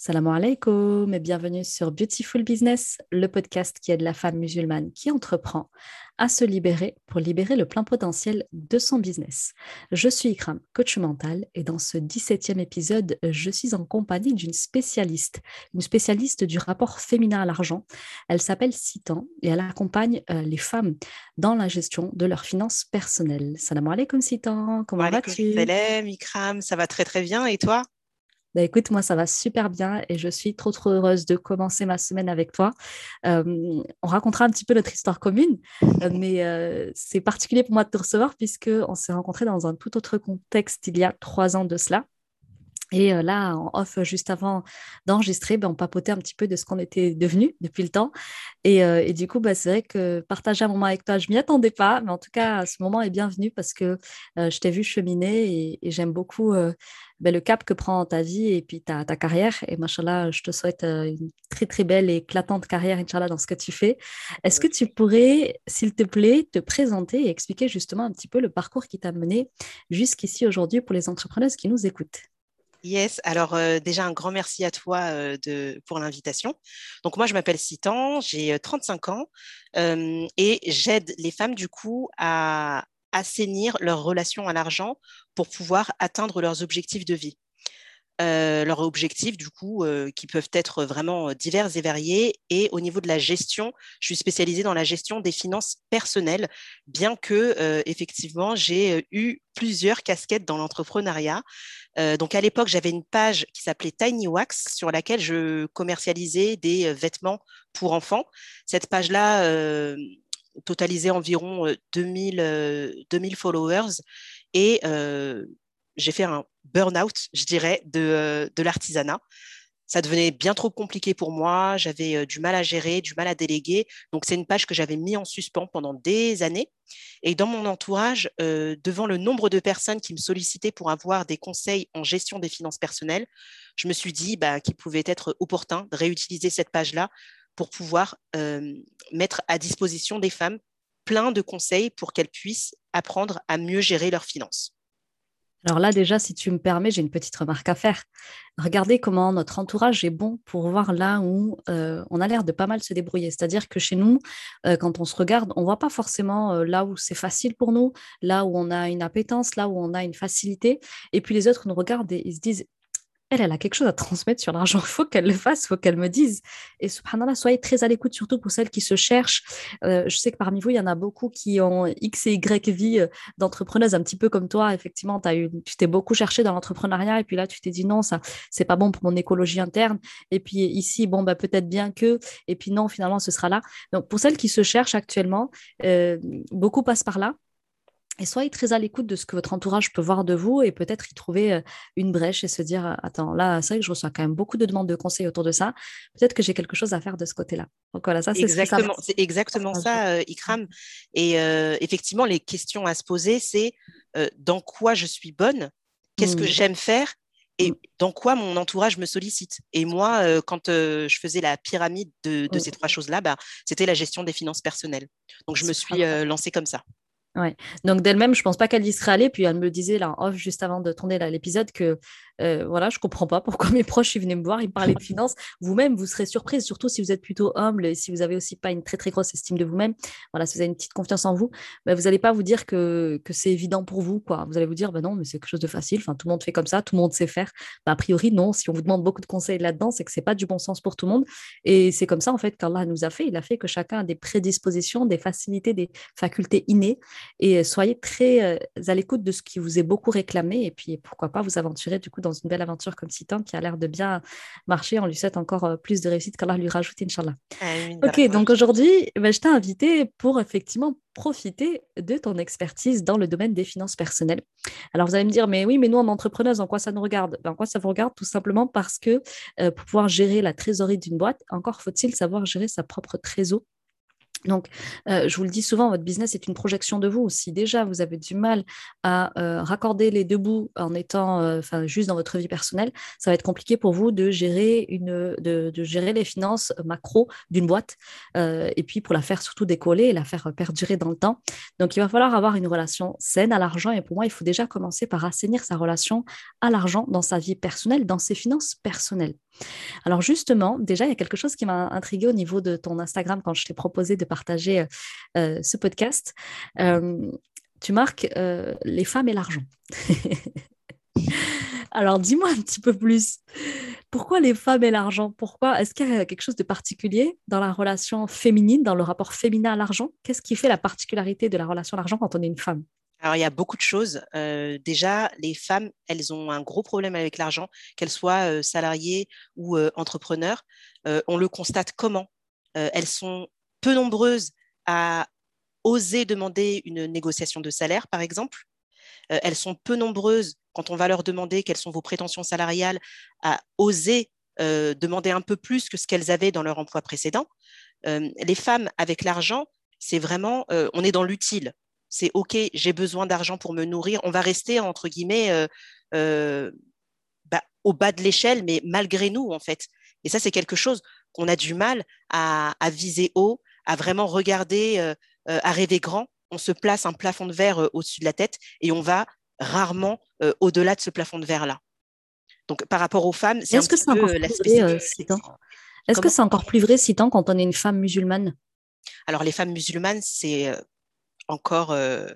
Salam alaikum et bienvenue sur Beautiful Business, le podcast qui aide la femme musulmane qui entreprend à se libérer pour libérer le plein potentiel de son business. Je suis Ikram, coach mental, et dans ce 17e épisode, je suis en compagnie d'une spécialiste, une spécialiste du rapport féminin à l'argent. Elle s'appelle Citan et elle accompagne euh, les femmes dans la gestion de leurs finances personnelles. Salam alaikum Citan, comment vas-tu? Salam Ikram, ça va très très bien et toi? Bah, écoute, moi, ça va super bien et je suis trop, trop heureuse de commencer ma semaine avec toi. on racontera un petit peu notre histoire commune, euh, mais c'est particulier pour moi de te recevoir puisqu'on s'est rencontrés dans un tout autre contexte il y a trois ans de cela. Et là, en off, juste avant d'enregistrer, ben, on papotait un petit peu de ce qu'on était devenu depuis le temps. Et, et du coup, ben, c'est vrai que partager un moment avec toi, je m'y attendais pas, mais en tout cas, ce moment est bienvenu parce que je t'ai vu cheminer et, et j'aime beaucoup ben, le cap que prend ta vie et puis ta, ta carrière. Et machallah, je te souhaite une très très belle et éclatante carrière, Inch'Allah, dans ce que tu fais. Est-ce que tu pourrais, s'il te plaît, te présenter et expliquer justement un petit peu le parcours qui t'a mené jusqu'ici aujourd'hui pour les entrepreneuses qui nous écoutent? Yes, alors déjà un grand merci à toi pour l'invitation. Donc moi je m'appelle Citan, j'ai 35 ans et j'aide les femmes du coup à, assainir leur relation à l'argent pour pouvoir atteindre leurs objectifs de vie. Leurs objectifs, du coup, qui peuvent être vraiment divers et variés. Et au niveau de la gestion, je suis spécialisée dans la gestion des finances personnelles, bien que, effectivement, j'ai eu plusieurs casquettes dans l'entrepreneuriat. Donc, à l'époque, j'avais une page qui s'appelait Tiny Wax, sur laquelle je commercialisais des vêtements pour enfants. Cette page-là, totalisé environ 2000, 2000 followers et j'ai fait un burn-out, je dirais, de, de l'artisanat. Ça devenait bien trop compliqué pour moi, j'avais du mal à gérer, du mal à déléguer. Donc, c'est une page que j'avais mis en suspens pendant des années. Et dans mon entourage, devant le nombre de personnes qui me sollicitaient pour avoir des conseils en gestion des finances personnelles, je me suis dit bah, qu'il pouvait être opportun de réutiliser cette page-là pour pouvoir mettre à disposition des femmes plein de conseils pour qu'elles puissent apprendre à mieux gérer leurs finances. Alors là, déjà, si tu me permets, j'ai une petite remarque à faire. Regardez comment notre entourage est bon pour voir là où on a l'air de pas mal se débrouiller. C'est-à-dire que chez nous, quand on se regarde, on ne voit pas forcément là où c'est facile pour nous, là où on a une appétence, là où on a une facilité. Et puis les autres nous regardent et ils se disent elle, elle a quelque chose à transmettre sur l'argent. Faut qu'elle le fasse, faut qu'elle me dise. Et subhanallah, soyez très à l'écoute, surtout pour celles qui se cherchent. Euh, je sais que parmi vous, il y en a beaucoup qui ont X et Y vie euh, d'entrepreneuses, un petit peu comme toi. Effectivement, as eu, tu t'es beaucoup cherché dans l'entrepreneuriat et puis là, tu t'es dit non, ça, c'est pas bon pour mon écologie interne. Et puis ici, bon, bah, peut-être bien que. Et puis non, finalement, ce sera là. Donc, pour celles qui se cherchent actuellement, euh, beaucoup passent par là. Et soyez très à l'écoute de ce que votre entourage peut voir de vous et peut-être y trouver euh, une brèche et se dire euh, Attends, là, c'est vrai que je reçois quand même beaucoup de demandes de conseils autour de ça. Peut-être que j'ai quelque chose à faire de ce côté-là. Donc voilà, ça, c'est exactement, ça, c'est exactement ça, euh, Ikram. Et effectivement, les questions à se poser, c'est dans quoi je suis bonne Qu'est-ce que mmh. j'aime faire et mmh. dans quoi mon entourage me sollicite. Et moi, quand je faisais la pyramide de, mmh. ces trois choses-là, bah, c'était la gestion des finances personnelles. Donc, je me suis lancée comme ça. Donc d'elle-même, je pense pas qu'elle y serait allée. Puis elle me disait là off juste avant de tourner l'épisode que euh, voilà, je comprends pas pourquoi mes proches ils venaient me voir, ils parlaient de finances. Vous-même, vous serez surprise, surtout si vous êtes plutôt humble et si vous avez aussi pas une très très grosse estime de vous-même. Voilà, si vous avez une petite confiance en vous, bah, vous n'allez pas vous dire que, que c'est évident pour vous, quoi. Vous allez vous dire, bah non, mais c'est quelque chose de facile. Enfin, tout le monde fait comme ça, tout le monde sait faire. Bah, a priori, non. Si on vous demande beaucoup de conseils là-dedans, c'est que c'est pas du bon sens pour tout le monde. Et c'est comme ça en fait qu'Allah nous a fait. Il a fait que chacun a des prédispositions, des facilités, des facultés innées. Et soyez très euh, à l'écoute de ce qui vous est beaucoup réclamé. Et puis pourquoi pas vous aventurer du coup dans une belle aventure comme Citan qui a l'air de bien marcher. On lui souhaite encore euh, plus de réussite qu'Allah lui rajoute, Inch'Allah. ok, donc aujourd'hui, ben, je t'ai invité pour effectivement profiter de ton expertise dans le domaine des finances personnelles. Alors vous allez me dire, mais oui, mais nous en entrepreneuse, en quoi ça nous regarde? Ben, En quoi ça vous regarde? Tout simplement parce que euh, pour pouvoir gérer la trésorerie d'une boîte, encore faut-il savoir gérer sa propre trésor Donc, euh, je vous le dis souvent, votre business est une projection de vous. Si déjà vous avez du mal à euh, raccorder les deux bouts en étant, euh, juste dans votre vie personnelle, ça va être compliqué pour vous de gérer une, de, gérer les finances macro d'une boîte et puis pour la faire surtout décoller et la faire perdurer dans le temps. Donc, il va falloir avoir une relation saine à l'argent et pour moi, il faut déjà commencer par assainir sa relation à l'argent dans sa vie personnelle, dans ses finances personnelles. Alors justement, déjà, il y a quelque chose qui m'a intrigué au niveau de ton Instagram quand je t'ai proposé de partager euh, euh, ce podcast. Euh, tu marques les femmes et l'argent. Alors dis-moi un petit peu plus. Pourquoi les femmes et l'argent? Pourquoi? Est-ce qu'il y a quelque chose de particulier dans la relation féminine, dans le rapport féminin à l'argent? Qu'est-ce qui fait la particularité de la relation à l'argent quand on est une femme? Alors, il y a beaucoup de choses. Euh, déjà, les femmes, elles ont un gros problème avec l'argent, qu'elles soient euh, salariées ou euh, entrepreneurs. on le constate comment? Elles sont peu nombreuses à oser demander une négociation de salaire, par exemple. elles sont peu nombreuses, quand on va leur demander quelles sont vos prétentions salariales, à oser demander un peu plus que ce qu'elles avaient dans leur emploi précédent. les femmes avec l'argent, c'est vraiment, on est dans l'utile c'est OK, j'ai besoin d'argent pour me nourrir. On va rester, entre guillemets, euh, euh, bah, au bas de l'échelle, mais malgré nous, en fait. Et ça, c'est quelque chose qu'on a du mal à, viser haut, à vraiment regarder, euh, à rêver grand. On se place un plafond de verre au-dessus de la tête et on va rarement au-delà de ce plafond de verre-là. Donc, par rapport aux femmes, c'est un peu la Est-ce que c'est encore plus vrai, Citant, quand on est une femme musulmane? Alors, les femmes musulmanes, c'est encore euh,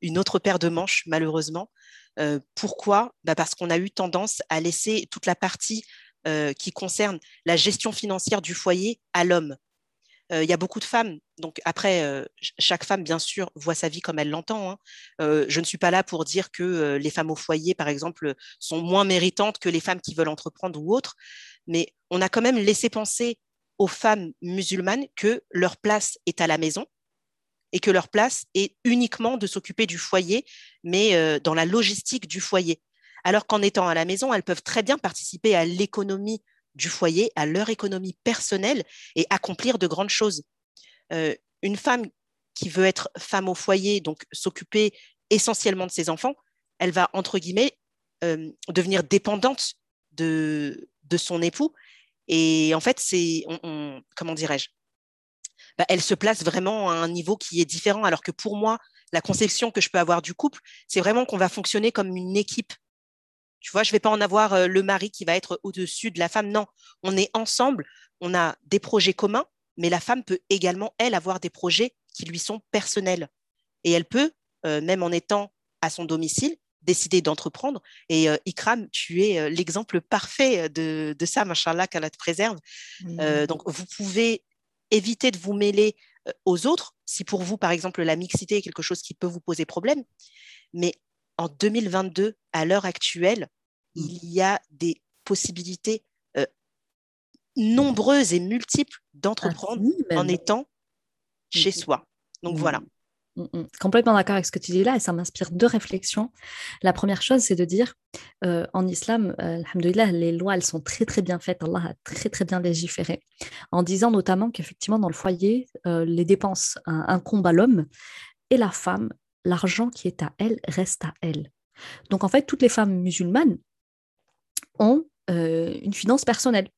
une autre paire de manches, malheureusement. Euh, pourquoi? Bah, Parce qu'on a eu tendance à laisser toute la partie euh, qui concerne la gestion financière du foyer à l'homme. Il y a beaucoup de femmes, donc après, chaque femme, bien sûr, voit sa vie comme elle l'entend. Hein. je ne suis pas là pour dire que les femmes au foyer, par exemple, sont moins méritantes que les femmes qui veulent entreprendre ou autres, mais on a quand même laissé penser aux femmes musulmanes que leur place est à la maison, et que leur place est uniquement de s'occuper du foyer, mais dans la logistique du foyer. Alors qu'en étant à la maison, elles peuvent très bien participer à l'économie du foyer, à leur économie personnelle et accomplir de grandes choses. Euh, une femme qui veut être femme au foyer, donc s'occuper essentiellement de ses enfants, elle va, entre guillemets, euh, devenir dépendante de, de son époux. Et en fait, c'est, comment dirais-je, bah, elle se place vraiment à un niveau qui est différent. Alors que pour moi, la conception que je peux avoir du couple, c'est vraiment qu'on va fonctionner comme une équipe. Tu vois, je ne vais pas en avoir euh, le mari qui va être au-dessus de la femme. Non, on est ensemble, on a des projets communs, mais la femme peut également, elle, avoir des projets qui lui sont personnels. Et elle peut, euh, même en étant à son domicile, décider d'entreprendre. Et euh, Ikram, tu es l'exemple parfait de, de ça, machallah, qu'Allah te préserve. donc, vous pouvez éviter de vous mêler aux autres, si pour vous, par exemple, la mixité est quelque chose qui peut vous poser problème. Mais en 2022, à l'heure actuelle, mmh. il y a des possibilités euh, nombreuses et multiples d'entreprendre en étant chez soi. Donc voilà. Mm, mm. Complètement d'accord avec ce que tu dis là et ça m'inspire deux réflexions. La première chose, c'est de dire euh, en islam, euh, les lois, elles sont très très bien faites. Allah a très très bien légiféré en disant notamment qu'effectivement dans le foyer, euh, les dépenses incombent à l'homme et la femme, l'argent qui est à elle reste à elle. Donc en fait, toutes les femmes musulmanes ont une finance personnelle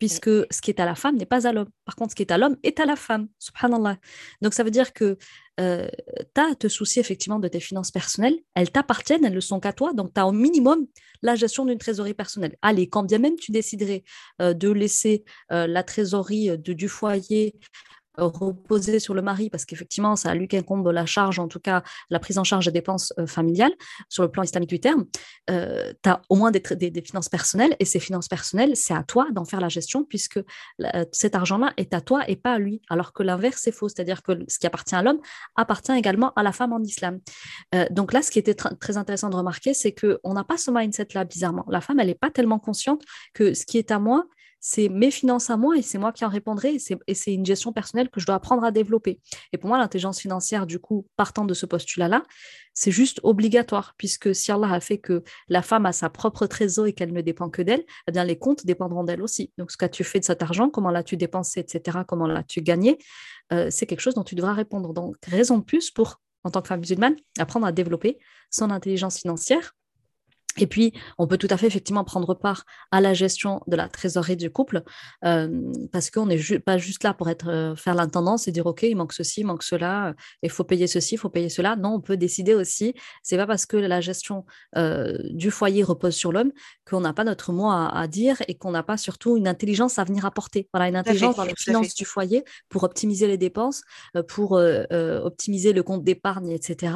puisque ce qui est à la femme n'est pas à l'homme. Par contre, ce qui est à l'homme est à la femme, subhanallah. Donc ça veut dire que euh, tu as à te soucier effectivement de tes finances personnelles, elles t'appartiennent, elles ne sont qu'à toi, donc tu as au minimum la gestion d'une trésorerie personnelle. Allez, quand bien même tu déciderais euh, de laisser euh, la trésorerie de, du foyer reposer sur le mari, parce qu'effectivement, c'est à lui qu'incombe la charge, en tout cas la prise en charge des dépenses euh, familiales, sur le plan islamique du terme, euh, tu as au moins des, finances personnelles, et ces finances personnelles, c'est à toi d'en faire la gestion, puisque cet argent-là est à toi et pas à lui, alors que l'inverse est faux, c'est-à-dire que ce qui appartient à l'homme appartient également à la femme en islam. Euh, donc là, ce qui était très intéressant de remarquer, c'est qu'on n'a pas ce mindset-là, bizarrement. La femme, elle n'est pas tellement consciente que ce qui est à moi, c'est mes finances à moi et c'est moi qui en répondrai et c'est une gestion personnelle que je dois apprendre à développer. Et pour moi, l'intelligence financière, du coup, partant de ce postulat-là, c'est juste obligatoire, puisque si Allah a fait que la femme a sa propre trésor et qu'elle ne dépend que d'elle, eh bien les comptes dépendront d'elle aussi. Donc ce que tu fait de cet argent, comment l'as-tu dépensé, etc., comment l'as-tu gagné, euh, c'est quelque chose dont tu devras répondre. Donc raison de plus pour, en tant que femme musulmane, apprendre à développer son intelligence financière et puis, on peut tout à fait effectivement prendre part à la gestion de la trésorerie du couple, euh, parce qu'on n'est pas juste là pour être euh, faire l'intendance et dire ok, il manque ceci, il manque cela, euh, il faut payer ceci, il faut payer cela. Non, on peut décider aussi. C'est pas parce que la gestion du foyer repose sur l'homme qu'on n'a pas notre mot à, dire et qu'on n'a pas surtout une intelligence à venir apporter. Voilà, une intelligence dans les finances du foyer pour optimiser les dépenses, pour optimiser le compte d'épargne, etc.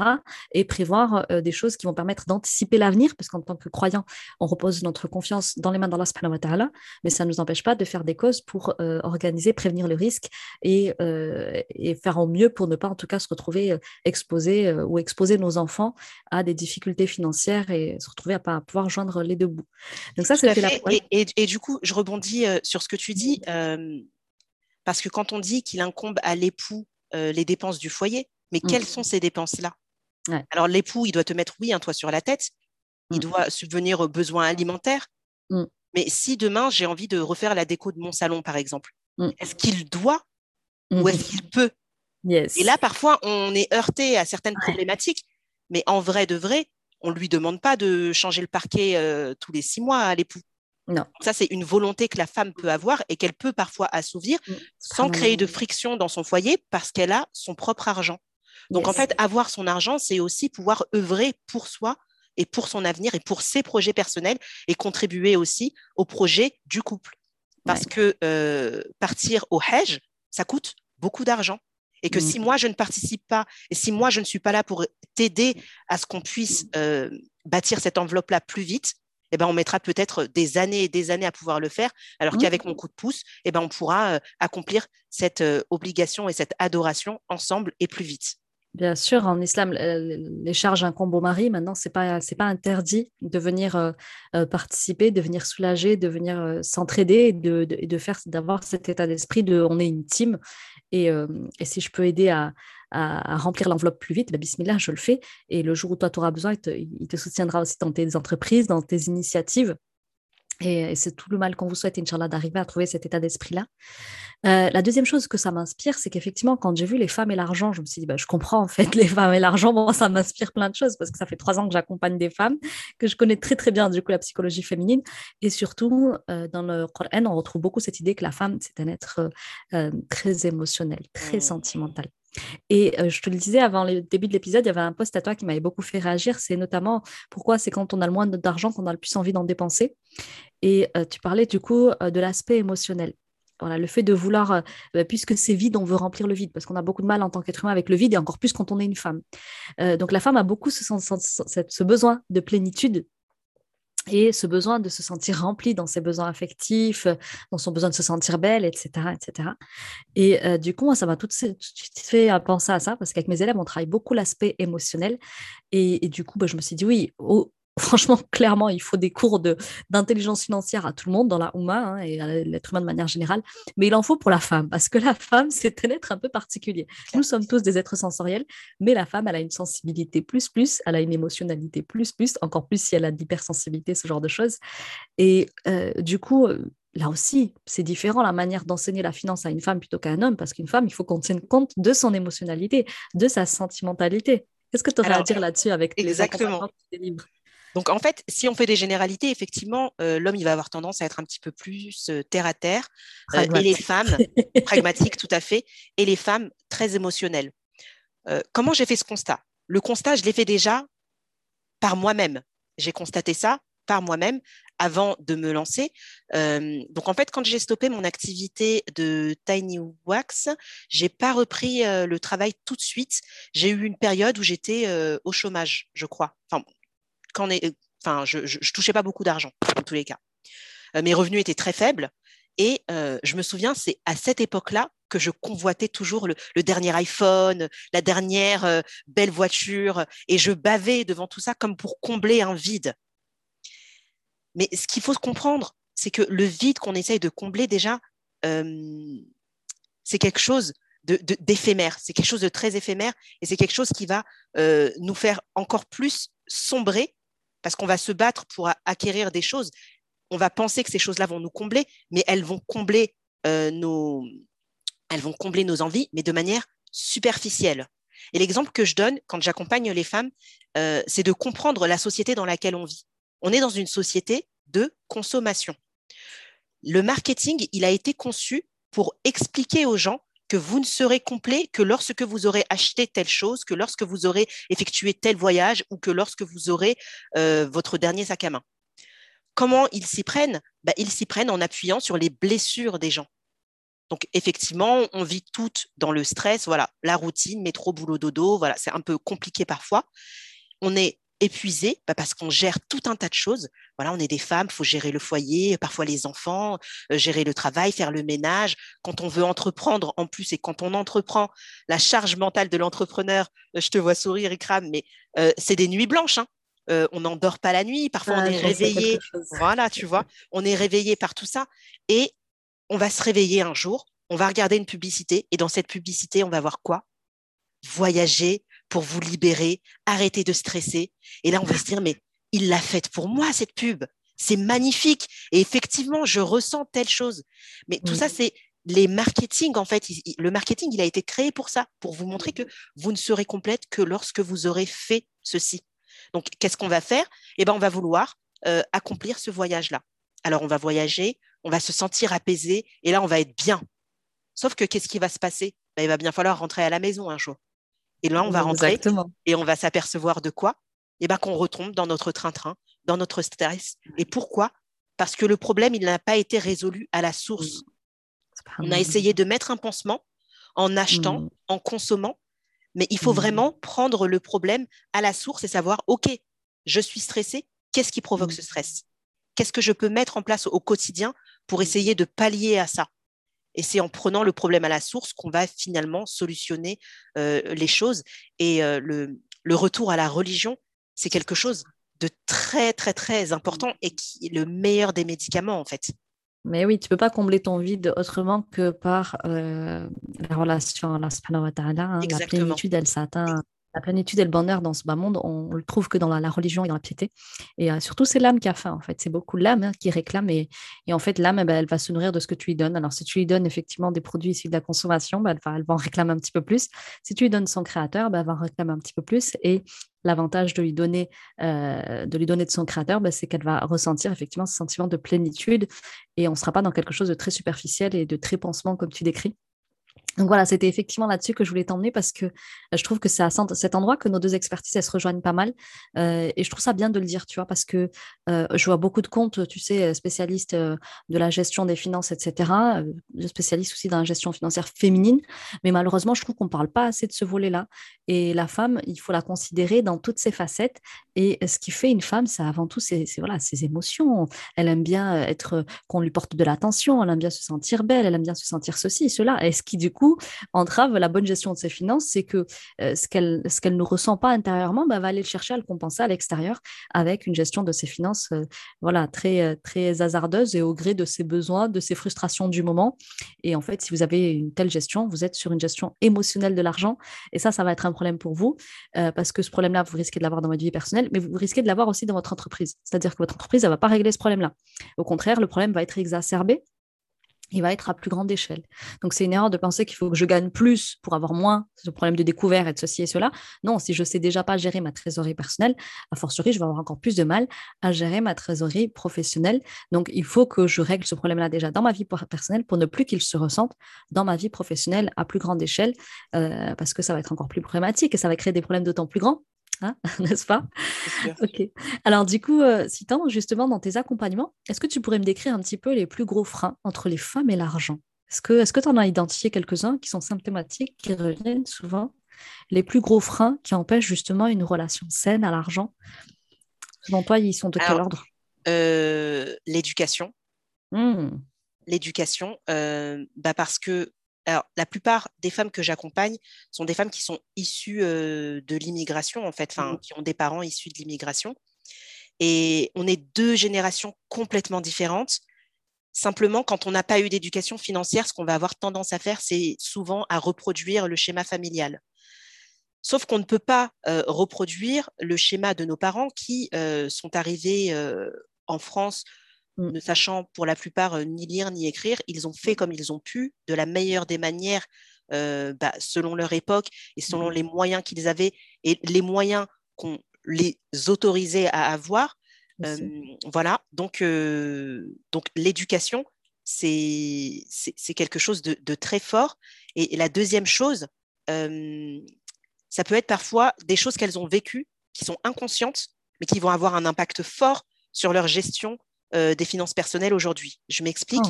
Et prévoir des choses qui vont permettre d'anticiper l'avenir, parce qu'en tant que croyant, on repose notre confiance dans les mains d'Allah subhanahu wa ta'ala, mais ça ne nous empêche pas de faire des causes pour euh, organiser, prévenir le risque et, euh, et, faire au mieux pour ne pas en tout cas se retrouver euh, exposé ou exposer nos enfants à des difficultés financières et se retrouver à pas pouvoir joindre les deux bouts. Donc ça, c'était la et, et, du coup, je rebondis sur ce que tu dis, parce que quand on dit qu'il incombe à l'époux les dépenses du foyer, mais mm. quelles sont ces dépenses-là? Alors l'époux, il doit te mettre, oui, un toit sur la tête, il mmh. doit subvenir aux besoins alimentaires. Mmh. Mais si demain j'ai envie de refaire la déco de mon salon, par exemple, mmh. est-ce qu'il doit ou est-ce qu'il peut? Et là, parfois, on est heurté à certaines problématiques, mais en vrai de vrai, on ne lui demande pas de changer le parquet euh, tous les six mois à l'époux. Non. Ça, c'est une volonté que la femme peut avoir et qu'elle peut parfois assouvir sans créer de friction dans son foyer parce qu'elle a son propre argent. Donc, en fait, avoir son argent, c'est aussi pouvoir œuvrer pour soi et pour son avenir et pour ses projets personnels et contribuer aussi au projet du couple. Parce que euh, partir au Hajj, ça coûte beaucoup d'argent. Et que si mm. moi, je ne participe pas, et si moi, je ne suis pas là pour t'aider à ce qu'on puisse mm. euh, bâtir cette enveloppe-là plus vite, eh ben, on mettra peut-être des années et des années à pouvoir le faire, alors qu'avec mon coup de pouce, eh ben, on pourra euh, accomplir cette obligation et cette adoration ensemble et plus vite. Bien sûr, en islam, les charges incombent au mari. Maintenant, ce n'est pas, pas interdit de venir euh, euh, participer, de venir soulager, de venir euh, s'entraider de, de, faire, d'avoir cet état d'esprit de on est une team. Et, et si je peux aider à, à, remplir l'enveloppe plus vite, bah, bismillah, je le fais. Et le jour où toi, tu auras besoin, il te soutiendra aussi dans tes entreprises, dans tes initiatives. Et, c'est tout le mal qu'on vous souhaite, Inch'Allah, d'arriver à trouver cet état d'esprit-là. Euh, la deuxième chose que ça m'inspire, c'est qu'effectivement, quand j'ai vu les femmes et l'argent, je me suis dit, bah, je comprends en fait les femmes et l'argent. Bon, ça m'inspire plein de choses parce que ça fait trois ans que j'accompagne des femmes, que je connais très très bien du coup la psychologie féminine. Et surtout, euh, dans le Coran, on retrouve beaucoup cette idée que la femme, c'est un être euh, très émotionnel, très mmh. sentimental. Et je te le disais avant le début de l'épisode, il y avait un post à toi qui m'avait beaucoup fait réagir. C'est notamment pourquoi c'est quand on a le moins d'argent qu'on a le plus envie d'en dépenser. Et tu parlais du coup de l'aspect émotionnel. Voilà, le fait de vouloir, bah, puisque c'est vide, on veut remplir le vide, parce qu'on a beaucoup de mal en tant qu'être humain avec le vide, et encore plus quand on est une femme. donc la femme a beaucoup ce besoin de plénitude et ce besoin de se sentir rempli dans ses besoins affectifs, dans son besoin de se sentir belle, etc. etc. Et euh, du coup, ça m'a tout, de suite fait penser à ça, parce qu'avec mes élèves, on travaille beaucoup l'aspect émotionnel. Et, du coup, bah, je me suis dit, oui, franchement, clairement, il faut des cours d'intelligence financière à tout le monde dans la Ouma hein, et à l'être humain de manière générale, mais il en faut pour la femme, parce que la femme, c'est un être un peu particulier. Nous sommes tous des êtres sensoriels, mais la femme, elle a une sensibilité plus, plus, elle a une émotionnalité plus, plus, encore plus si elle a de l'hypersensibilité, ce genre de choses. Et euh, du coup, euh, là aussi, c'est différent la manière d'enseigner la finance à une femme plutôt qu'à un homme, parce qu'une femme, il faut qu'on tienne compte de son émotionnalité, de sa sentimentalité. Qu'est-ce que tu aurais à dire là-dessus avec exactement. les livres donc, en fait, si on fait des généralités, effectivement, euh, l'homme, il va avoir tendance à être un petit peu plus euh, terre à terre. Euh, et les femmes, pragmatiques, tout à fait. Et les femmes, très émotionnelles. comment j'ai fait ce constat? Le constat, je l'ai fait déjà par moi-même. J'ai constaté ça par moi-même avant de me lancer. donc, en fait, quand j'ai stoppé mon activité de Tiny Wax, j'ai pas repris le travail tout de suite. J'ai eu une période où j'étais au chômage, je crois. Enfin, enfin, je, je, touchais pas beaucoup d'argent en tous les cas. Euh, mes revenus étaient très faibles et euh, je me souviens, c'est à cette époque-là que je convoitais toujours le, dernier iPhone, la dernière euh, belle voiture et je bavais devant tout ça comme pour combler un vide. Mais ce qu'il faut comprendre, c'est que le vide qu'on essaye de combler déjà, c'est quelque chose d'éphémère, c'est quelque chose de très éphémère et c'est quelque chose qui va nous faire encore plus sombrer parce qu'on va se battre pour acquérir des choses. On va penser que ces choses-là vont nous combler, mais elles vont combler euh, nos, elles vont combler nos envies, mais de manière superficielle. Et l'exemple que je donne quand j'accompagne les femmes, c'est de comprendre la société dans laquelle on vit. On est dans une société de consommation. Le marketing, il a été conçu pour expliquer aux gens que vous ne serez complet que lorsque vous aurez acheté telle chose, que lorsque vous aurez effectué tel voyage ou que lorsque vous aurez euh, votre dernier sac à main. Comment ils s'y prennent? Bah, Ils s'y prennent en appuyant sur les blessures des gens. Donc effectivement, on vit toutes dans le stress, voilà, la routine, métro, boulot, dodo, voilà, c'est un peu compliqué parfois. On est épuisé bah, parce qu'on gère tout un tas de choses. Voilà, on est des femmes, il faut gérer le foyer, parfois les enfants, euh, gérer le travail, faire le ménage. Quand on veut entreprendre en plus et quand on entreprend, la charge mentale de l'entrepreneur, euh, je te vois sourire et crame, mais euh, c'est des nuits blanches. Hein. on n'en dort pas la nuit, parfois on ah, est réveillé. Voilà, tu vois, on est réveillé par tout ça et on va se réveiller un jour, on va regarder une publicité et dans cette publicité, on va voir quoi? Voyager, pour vous libérer, arrêter de stresser. Et là, on va se dire, mais il l'a faite pour moi, cette pub. C'est magnifique. Et effectivement, je ressens telle chose. Mais tout ça, c'est les marketing, en fait. Le marketing, il a été créé pour ça, pour vous montrer que vous ne serez complète que lorsque vous aurez fait ceci. Donc, qu'est-ce qu'on va faire? Eh bien, on va vouloir euh, accomplir ce voyage-là. Alors, on va voyager, on va se sentir apaisé, et là, on va être bien. Sauf que qu'est-ce qui va se passer? Ben, Il va bien falloir rentrer à la maison un jour. Et là, on va rentrer et on va s'apercevoir de quoi? Eh bien, qu'on retombe dans notre train-train, dans notre stress. Et pourquoi? Parce que le problème, il n'a pas été résolu à la source. On a essayé de mettre un pansement en achetant, mmh. en consommant, mais il faut mmh. vraiment prendre le problème à la source et savoir, OK, je suis stressé, qu'est-ce qui provoque mmh. ce stress? Qu'est-ce que je peux mettre en place au quotidien pour essayer de pallier à ça? Et c'est en prenant le problème à la source qu'on va finalement solutionner euh, les choses. Et euh, le, le, retour à la religion, c'est quelque chose de très, très, très important et qui est le meilleur des médicaments, en fait. Mais oui, tu peux pas combler ton vide autrement que par euh, la relation à Allah subhanahu wa ta'ala. Hein, la plénitude, elle s'atteint la plénitude et le bonheur dans ce bas monde, on, le trouve que dans la, religion et dans la piété. Et euh, surtout, c'est l'âme qui a faim, en fait. C'est beaucoup l'âme hein, qui réclame. Et, en fait, l'âme, eh ben, elle va se nourrir de ce que tu lui donnes. Alors, si tu lui donnes effectivement des produits issus de la consommation, ben, elle, va, en réclamer un petit peu plus. Si tu lui donnes son créateur, ben, elle va en réclamer un petit peu plus. Et l'avantage de lui donner euh, de lui donner de son créateur, c'est qu'elle va ressentir effectivement ce sentiment de plénitude et on ne sera pas dans quelque chose de très superficiel et de très pansement comme tu décris. Donc voilà, c'était effectivement là-dessus que je voulais t'emmener parce que euh, je trouve que c'est à cet endroit que nos deux expertises, elles se rejoignent pas mal. Euh, et je trouve ça bien de le dire, tu vois, parce que euh, je vois beaucoup de comptes, tu sais, spécialistes de la gestion des finances, etc., spécialistes aussi dans la gestion financière féminine. Mais malheureusement, je trouve qu'on ne parle pas assez de ce volet-là. Et la femme, il faut la considérer dans toutes ses facettes. Et ce qui fait une femme, c'est avant tout ses, voilà, ses émotions. Elle aime bien être qu'on lui porte de l'attention, elle aime bien se sentir belle, elle aime bien se sentir ceci, cela. Et ce qui, du coup, entrave la bonne gestion de ses finances, c'est que euh, ce qu'elle ne ressent pas intérieurement, bah, va aller le chercher à le compenser à l'extérieur avec une gestion de ses finances euh, voilà, très, euh, très hasardeuse et au gré de ses besoins, de ses frustrations du moment. Et en fait, si vous avez une telle gestion, vous êtes sur une gestion émotionnelle de l'argent. Et ça, ça va être un problème pour vous parce que ce problème-là, vous risquez de l'avoir dans votre vie personnelle, mais vous risquez de l'avoir aussi dans votre entreprise. C'est-à-dire que votre entreprise, elle ne va pas régler ce problème-là. Au contraire, le problème va être exacerbé il va être à plus grande échelle. Donc c'est une erreur de penser qu'il faut que je gagne plus pour avoir moins ce problème de découvert et de ceci et cela. Non, si je sais déjà pas gérer ma trésorerie personnelle, a fortiori, je vais avoir encore plus de mal à gérer ma trésorerie professionnelle. Donc il faut que je règle ce problème-là déjà dans ma vie personnelle pour ne plus qu'il se ressente dans ma vie professionnelle à plus grande échelle, euh, parce que ça va être encore plus problématique et ça va créer des problèmes d'autant plus grands Hein, n'est-ce pas? Ok. Alors du coup, euh, Citant, justement, dans tes accompagnements, est-ce que tu pourrais me décrire un petit peu les plus gros freins entre les femmes et l'argent? Est-ce que tu en as identifié quelques-uns qui sont symptomatiques, qui reviennent souvent? Les plus gros freins qui empêchent justement une relation saine à l'argent? Selon toi, ils sont de quel ordre? euh, L'éducation. Mmh. L'éducation, euh, bah parce que alors, la plupart des femmes que j'accompagne sont des femmes qui sont issues euh, de l'immigration, en fait, enfin, mmh. qui ont des parents issus de l'immigration. Et on est deux générations complètement différentes. Simplement, quand on n'a pas eu d'éducation financière, ce qu'on va avoir tendance à faire, c'est souvent à reproduire le schéma familial. Sauf qu'on ne peut pas euh, reproduire le schéma de nos parents qui euh, sont arrivés en France. Ne sachant pour la plupart ni lire ni écrire. Ils ont fait comme ils ont pu, de la meilleure des manières, bah, selon leur époque et selon mm. les moyens qu'ils avaient et les moyens qu'on les autorisait à avoir voilà, donc, donc l'éducation, c'est quelque chose de, très fort. Et, la deuxième chose, ça peut être parfois des choses qu'elles ont vécues, qui sont inconscientes, mais qui vont avoir un impact fort sur leur gestion des finances personnelles aujourd'hui. Je m'explique.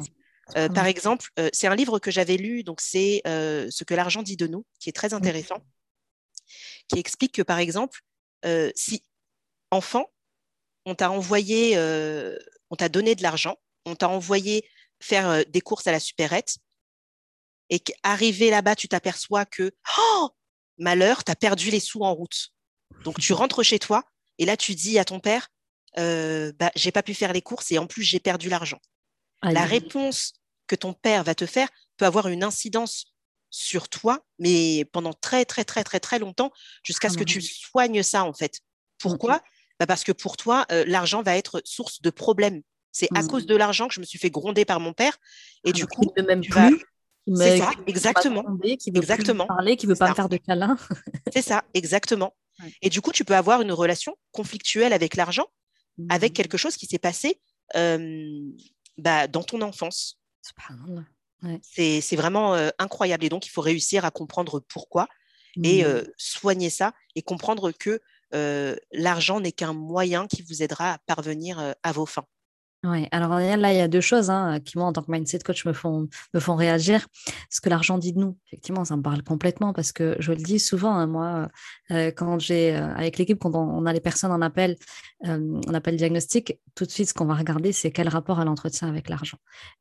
Oh, par exemple, c'est un livre que j'avais lu, donc c'est Ce que l'argent dit de nous, qui est très intéressant, qui explique que, par exemple, si enfant, on t'a envoyé, euh, on t'a donné de l'argent, on t'a envoyé faire euh, des courses à la supérette, et qu'arrivé là-bas, tu t'aperçois que, oh, malheur, tu as perdu les sous en route. Donc tu rentres chez toi, et là tu dis à ton père, euh, bah, j'ai pas pu faire les courses et en plus j'ai perdu l'argent. La réponse que ton père va te faire peut avoir une incidence sur toi, mais pendant très très très très très longtemps, jusqu'à ce que tu soignes ça en fait. Pourquoi? Bah, parce que pour toi, euh, l'argent va être source de problèmes. C'est à cause mmh. de l'argent que je me suis fait gronder par mon père. Et ah, du coup, ne même plus. C'est ça, exactement. qui veut exactement. parler, qui veut pas me faire de câlin. c'est ça, exactement. Et du coup, tu peux avoir une relation conflictuelle avec l'argent, avec mmh. quelque chose qui s'est passé bah, dans ton enfance. C'est vraiment incroyable. Et donc, il faut réussir à comprendre pourquoi et mmh. soigner ça et comprendre que l'argent n'est qu'un moyen qui vous aidera à parvenir à vos fins. Oui, alors là, il y a deux choses hein, qui, moi, en tant que mindset coach, me font, me font réagir. Ce que l'argent dit de nous, effectivement, ça me parle complètement parce que je le dis souvent, hein, moi, euh, quand j'ai, euh, avec l'équipe, quand on, a les personnes en appel, euh, en appel diagnostic, tout de suite, ce qu'on va regarder, c'est quel rapport elle entretient avec l'argent.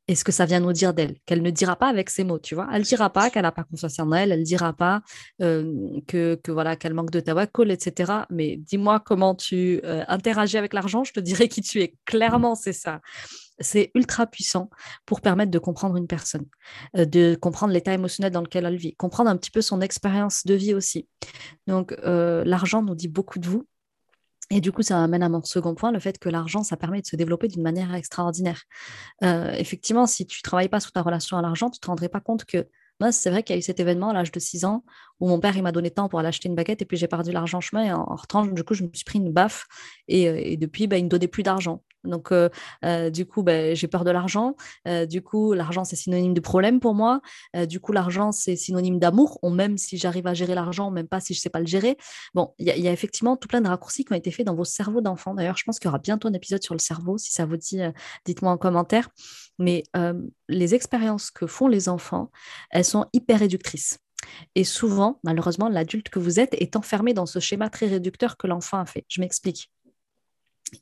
Et ce que ça vient nous dire d'elle, qu'elle ne dira pas avec ses mots, tu vois? Elle ne dira pas qu'elle n'a pas confiance en elle, elle ne dira pas que, que, voilà, qu'elle manque de tabac, etc. Mais dis-moi comment tu interagis avec l'argent, je te dirai qui tu es. Clairement, c'est ça c'est ultra puissant pour permettre de comprendre une personne, euh, de comprendre l'état émotionnel dans lequel elle vit, comprendre un petit peu son expérience de vie aussi. Donc, euh, l'argent nous dit beaucoup de vous. Et du coup, ça amène à mon second point, le fait que l'argent, ça permet de se développer d'une manière extraordinaire. Euh, effectivement, si tu ne travailles pas sur ta relation à l'argent, tu ne te rendrais pas compte que c'est vrai qu'il y a eu cet événement à l'âge de 6 ans où mon père m'a donné temps pour aller acheter une baguette et puis j'ai perdu l'argent en chemin et en, en du coup, je me suis pris une baffe et, depuis, bah, il ne donnait plus d'argent. Donc, euh, euh, du coup, ben, j'ai peur de l'argent. Euh, du coup, l'argent, c'est synonyme de problème pour moi. du coup, l'argent, c'est synonyme d'amour, même si j'arrive à gérer l'argent, même pas si je ne sais pas le gérer. Bon, il y, a effectivement tout plein de raccourcis qui ont été faits dans vos cerveaux d'enfants. D'ailleurs, je pense qu'il y aura bientôt un épisode sur le cerveau. Si ça vous dit, dites-moi en commentaire. Mais les expériences que font les enfants, elles sont hyper réductrices. Et souvent, malheureusement, l'adulte que vous êtes est enfermé dans ce schéma très réducteur que l'enfant a fait. Je m'explique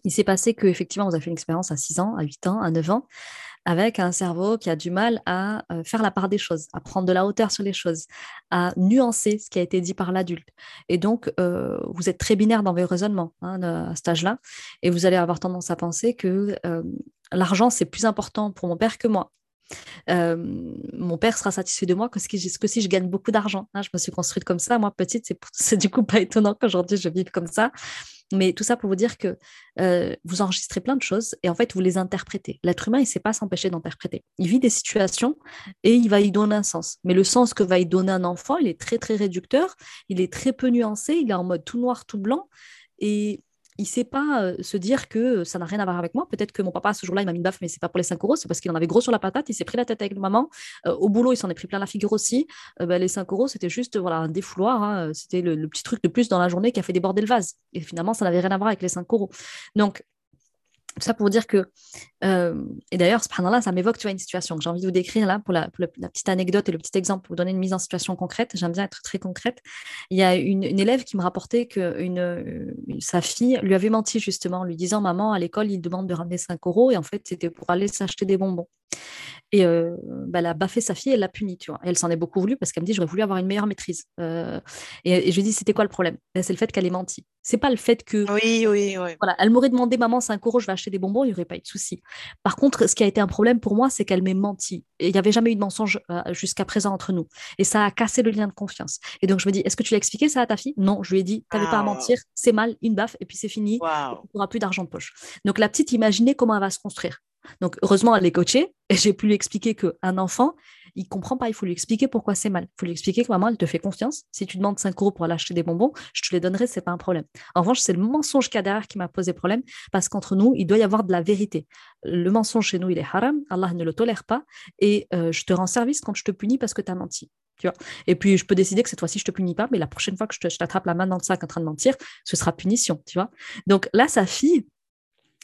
il s'est passé qu'effectivement, vous avez fait une expérience à 6 ans, à 8 ans, à 9 ans, avec un cerveau qui a du mal à euh, faire la part des choses, à prendre de la hauteur sur les choses, à nuancer ce qui a été dit par l'adulte. Et donc, euh, vous êtes très binaire dans vos raisonnements hein, à cet âge-là, et vous allez avoir tendance à penser que euh, l'argent, c'est plus important pour mon père que moi. Mon père sera satisfait de moi que, si je gagne beaucoup d'argent. Hein. je me suis construite comme ça. Moi, petite, c'est du coup pas étonnant qu'aujourd'hui je vive comme ça. Mais tout ça pour vous dire que euh, vous enregistrez plein de choses et en fait, vous les interprétez. L'être humain, il ne sait pas s'empêcher d'interpréter. Il vit des situations et il va y donner un sens. Mais le sens que va y donner un enfant, il est très, très réducteur, il est très peu nuancé, il est en mode tout noir, tout blanc. Et il sait pas euh, se dire que ça n'a rien à voir avec moi. Peut-être que mon papa, ce jour-là, il m'a mis une baffe, mais c'est pas pour les 5 euros, c'est parce qu'il en avait gros sur la patate, il s'est pris la tête avec maman. Euh, au boulot, il s'en est pris plein la figure aussi. Euh, ben, les 5 euros, c'était juste voilà, un défouloir. Hein. C'était le, petit truc de plus dans la journée qui a fait déborder le vase. Et finalement, ça n'avait rien à voir avec les 5 euros. Donc, ça pour dire que, euh, et d'ailleurs, là ça m'évoque tu vois, une situation que j'ai envie de vous décrire là pour la, petite anecdote et le petit exemple pour vous donner une mise en situation concrète. J'aime bien être très concrète. Il y a une, élève qui me rapportait que une, sa fille lui avait menti justement en lui disant Maman, à l'école, il demande de ramener 5 euros et en fait, c'était pour aller s'acheter des bonbons. Et euh, bah, elle a baffé sa fille, elle l'a punie, tu vois. Et elle s'en est beaucoup voulu parce qu'elle me dit j'aurais voulu avoir une meilleure maîtrise. Euh, et, je lui dis c'était quoi le problème? Ben, C'est le fait qu'elle ait menti. C'est pas le fait que. Oui, oui, oui. Voilà, elle m'aurait demandé maman 5 euros, je vais acheter des bonbons, il n'y aurait pas eu de souci. Par contre, ce qui a été un problème pour moi, c'est qu'elle m'ait menti. Et il n'y avait jamais eu de mensonge euh, jusqu'à présent entre nous. Et ça a cassé le lien de confiance. Et donc je me dis est-ce que tu l'as expliqué ça à ta fille? Non, je lui ai dit t'avais pas à mentir, c'est mal, une baffe, et puis c'est fini. Wow. Tu n'auras plus d'argent de poche. Donc la petite, imaginez comment elle va se construire. Donc, heureusement, elle est coachée et j'ai pu lui expliquer qu'un enfant, il comprend pas. Il faut lui expliquer pourquoi c'est mal. Il faut lui expliquer que maman, elle te fait confiance. Si tu demandes 5 euros pour aller acheter des bonbons, je te les donnerai, c'est pas un problème. En revanche, c'est le mensonge qu'il y a derrière qui m'a posé problème parce qu'entre nous, il doit y avoir de la vérité. Le mensonge chez nous, il est haram. Allah ne le tolère pas et euh, je te rends service quand je te punis parce que tu as menti. Tu vois? Et puis, je peux décider que cette fois-ci, je te punis pas, mais la prochaine fois que je t'attrape la main dans le sac en train de mentir, ce sera punition. Tu vois? Donc là, sa fille,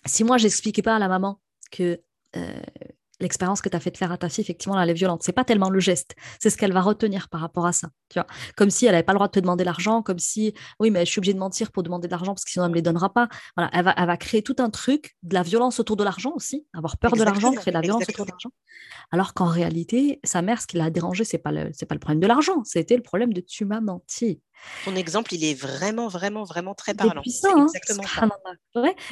si moi, j'expliquais pas à la maman que euh, l'expérience que tu as fait de faire à ta fille, effectivement, elle est violente. C'est pas tellement le geste, c'est ce qu'elle va retenir par rapport à ça. Tu vois comme si elle n'avait pas le droit de te demander l'argent, comme si, oui, mais je suis obligée de mentir pour demander de l'argent parce que sinon elle me les donnera pas. Voilà, elle va, elle va créer tout un truc, de la violence autour de l'argent aussi, avoir peur de l'argent, créer de la violence autour de l'argent. Alors qu'en réalité, sa mère, ce qui l'a dérangé, c'est pas le, c'est pas le problème de l'argent, c'était le problème de tu m'as menti. Ton exemple, il est vraiment, vraiment, vraiment très parlant. Puissant, hein, exactement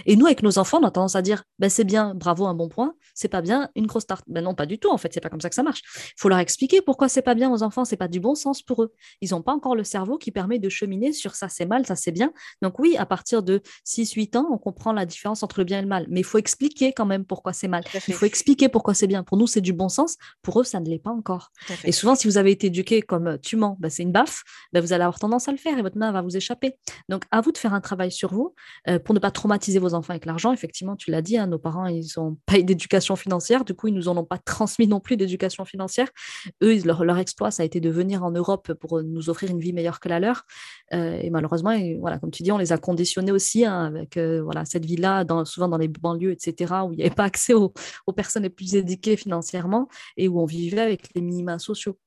Et nous, avec nos enfants, on a tendance à dire ben, c'est bien, bravo, un bon point, c'est pas bien, une grosse tarte. Ben non, pas du tout, en fait, c'est pas comme ça que ça marche. Il faut leur expliquer pourquoi c'est pas bien aux enfants, c'est pas du bon sens pour eux. Ils n'ont pas encore le cerveau qui permet de cheminer sur ça, c'est mal, ça, c'est bien. Donc, oui, à partir de 6-8 ans, on comprend la différence entre le bien et le mal. Mais il faut expliquer quand même pourquoi c'est mal. Il faut expliquer pourquoi c'est bien. Pour nous, c'est du bon sens. Pour eux, ça ne l'est pas encore. Et souvent, si vous avez été éduqué comme tu mens, ben, c'est une baffe, ben, vous allez avoir tendance à le faire et votre main va vous échapper. Donc, à vous de faire un travail sur vous euh, pour ne pas traumatiser vos enfants avec l'argent. Effectivement, tu l'as dit, hein, nos parents, ils n'ont pas eu d'éducation financière. Du coup, ils nous en ont pas transmis non plus d'éducation financière. Eux, leur, exploit, ça a été de venir en Europe pour nous offrir une vie meilleure que la leur. Euh, et malheureusement, voilà, comme tu dis, on les a conditionnés aussi hein, avec euh, voilà, cette vie-là, souvent dans les banlieues, etc., où il n'y avait pas accès aux, aux personnes les plus éduquées financièrement et où on vivait avec les minima sociaux.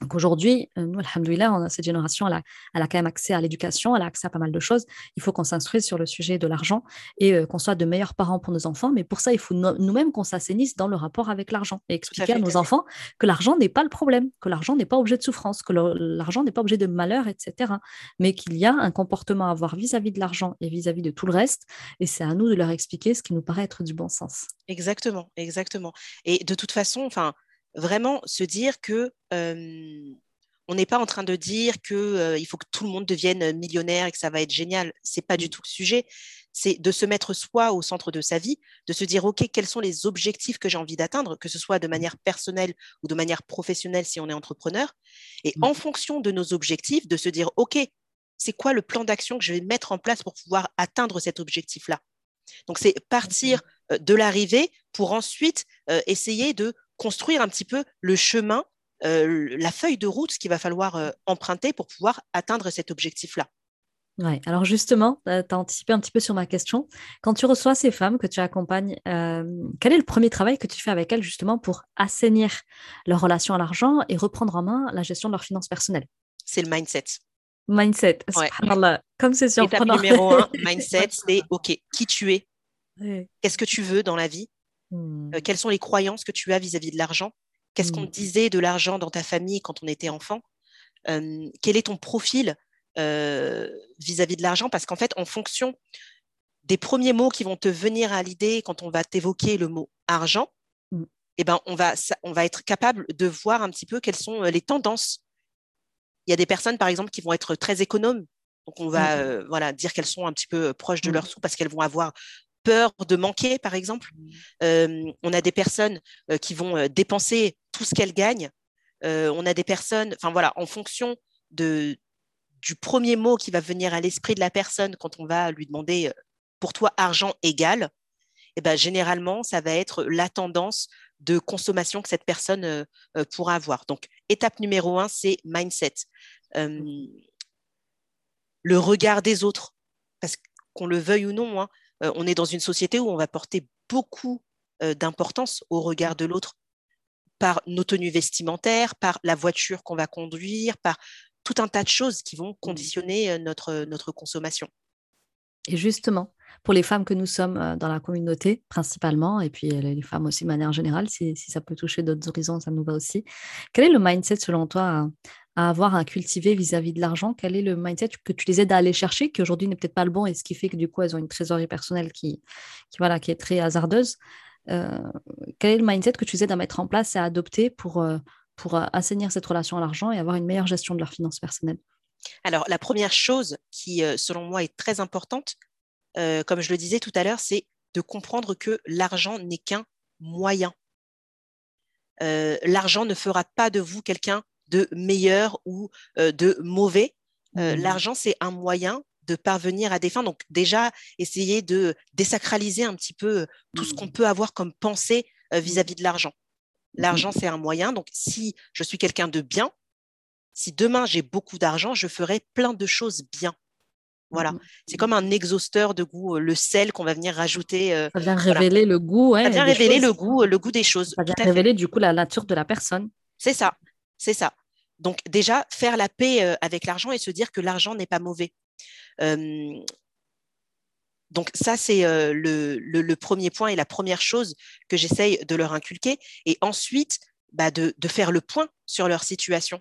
Donc aujourd'hui, euh, nous, alhamdoulilah, cette génération, elle a, elle a quand même accès à l'éducation, elle a accès à pas mal de choses. Il faut qu'on s'instruise sur le sujet de l'argent et euh, qu'on soit de meilleurs parents pour nos enfants. Mais pour ça, il faut nous-mêmes qu'on s'assainisse dans le rapport avec l'argent et expliquer à, nos enfants que l'argent n'est pas le problème, que l'argent n'est pas objet de souffrance, que l'argent n'est pas objet de malheur, etc. Mais qu'il y a un comportement à avoir vis-à-vis de l'argent et vis-à-vis de tout le reste. Et c'est à nous de leur expliquer ce qui nous paraît être du bon sens. Exactement, exactement. Et de toute façon, enfin, vraiment se dire que on n'est pas en train de dire que il faut que tout le monde devienne millionnaire et que ça va être génial. C'est pas du mmh. tout le sujet. C'est de se mettre soi au centre de sa vie, de se dire ok quels sont les objectifs que j'ai envie d'atteindre, que ce soit de manière personnelle ou de manière professionnelle si on est entrepreneur, et mmh. en fonction de nos objectifs, de se dire ok c'est quoi le plan d'action que je vais mettre en place pour pouvoir atteindre cet objectif là. Donc c'est partir mmh. de l'arrivée pour ensuite essayer de construire un petit peu le chemin, euh, la feuille de route qu'il va falloir euh, emprunter pour pouvoir atteindre cet objectif-là. Ouais, alors justement, tu as anticipé un petit peu sur ma question. Quand tu reçois ces femmes que tu accompagnes, euh, quel est le premier travail que tu fais avec elles justement pour assainir leur relation à l'argent et reprendre en main la gestion de leurs finances personnelles? C'est le mindset. Mindset, comme c'est surprenant. Étape numéro un, mindset, c'est OK, qui tu es? Qu'est-ce que tu veux dans la vie? Mmh. Euh, quelles sont les croyances que tu as vis-à-vis de l'argent? Qu'est-ce qu'on mmh. disait de l'argent dans ta famille quand on était enfant? Quel est ton profil euh, vis-à-vis de l'argent? Parce qu'en fait, en fonction des premiers mots qui vont te venir à l'idée quand on va t'évoquer le mot argent, mmh. eh ben, on, va, on va être capable de voir un petit peu quelles sont euh, les tendances. Il y a des personnes, par exemple, qui vont être très économes. Donc, on va voilà, dire qu'elles sont un petit peu proches de leur sous parce qu'elles vont avoir peur de manquer, par exemple. Mmh. on a des personnes qui vont dépenser tout ce qu'elles gagnent. on a des personnes, enfin voilà, en fonction du premier mot qui va venir à l'esprit de la personne quand on va lui demander pour toi argent égal, eh ben, généralement, ça va être la tendance de consommation que cette personne pourra avoir. Donc, étape numéro un, c'est mindset. Le regard des autres, parce qu'on le veuille ou non, hein, euh, on est dans une société où on va porter beaucoup euh, d'importance au regard de l'autre par nos tenues vestimentaires, par la voiture qu'on va conduire, par tout un tas de choses qui vont conditionner euh, notre, notre consommation. Et justement, pour les femmes que nous sommes dans la communauté principalement, et puis les femmes aussi de manière générale, si, ça peut toucher d'autres horizons, ça nous va aussi. Quel est le mindset selon toi avoir, à cultiver vis-à-vis de l'argent? Quel est le mindset que tu les aides à aller chercher, qui aujourd'hui n'est peut-être pas le bon, et ce qui fait que du coup, elles ont une trésorerie personnelle qui, qui, voilà, qui est très hasardeuse Quel est le mindset que tu les aides à mettre en place et à adopter pour, pour assainir cette relation à l'argent et avoir une meilleure gestion de leurs finances personnelles? Alors, la première chose qui, selon moi, est très importante, comme je le disais tout à l'heure, c'est de comprendre que l'argent n'est qu'un moyen. l'argent ne fera pas de vous quelqu'un de meilleur ou de mauvais. Mmh. L'argent, c'est un moyen de parvenir à des fins. Donc déjà, essayer de désacraliser un petit peu tout ce qu'on mmh. peut avoir comme pensée mmh. vis-à-vis de l'argent. L'argent, c'est un moyen. Donc si je suis quelqu'un de bien, si demain j'ai beaucoup d'argent, je ferai plein de choses bien. Voilà, c'est comme un exhausteur de goût, le sel qu'on va venir rajouter. ça vient révéler le goût. ça vient révéler le goût, le goût des choses. Ça vient révéler du coup la nature de la personne. C'est ça, c'est ça. Donc déjà, faire la paix avec l'argent et se dire que l'argent n'est pas mauvais. donc ça, c'est le, premier point et la première chose que j'essaye de leur inculquer. Et ensuite, bah, de, faire le point sur leur situation.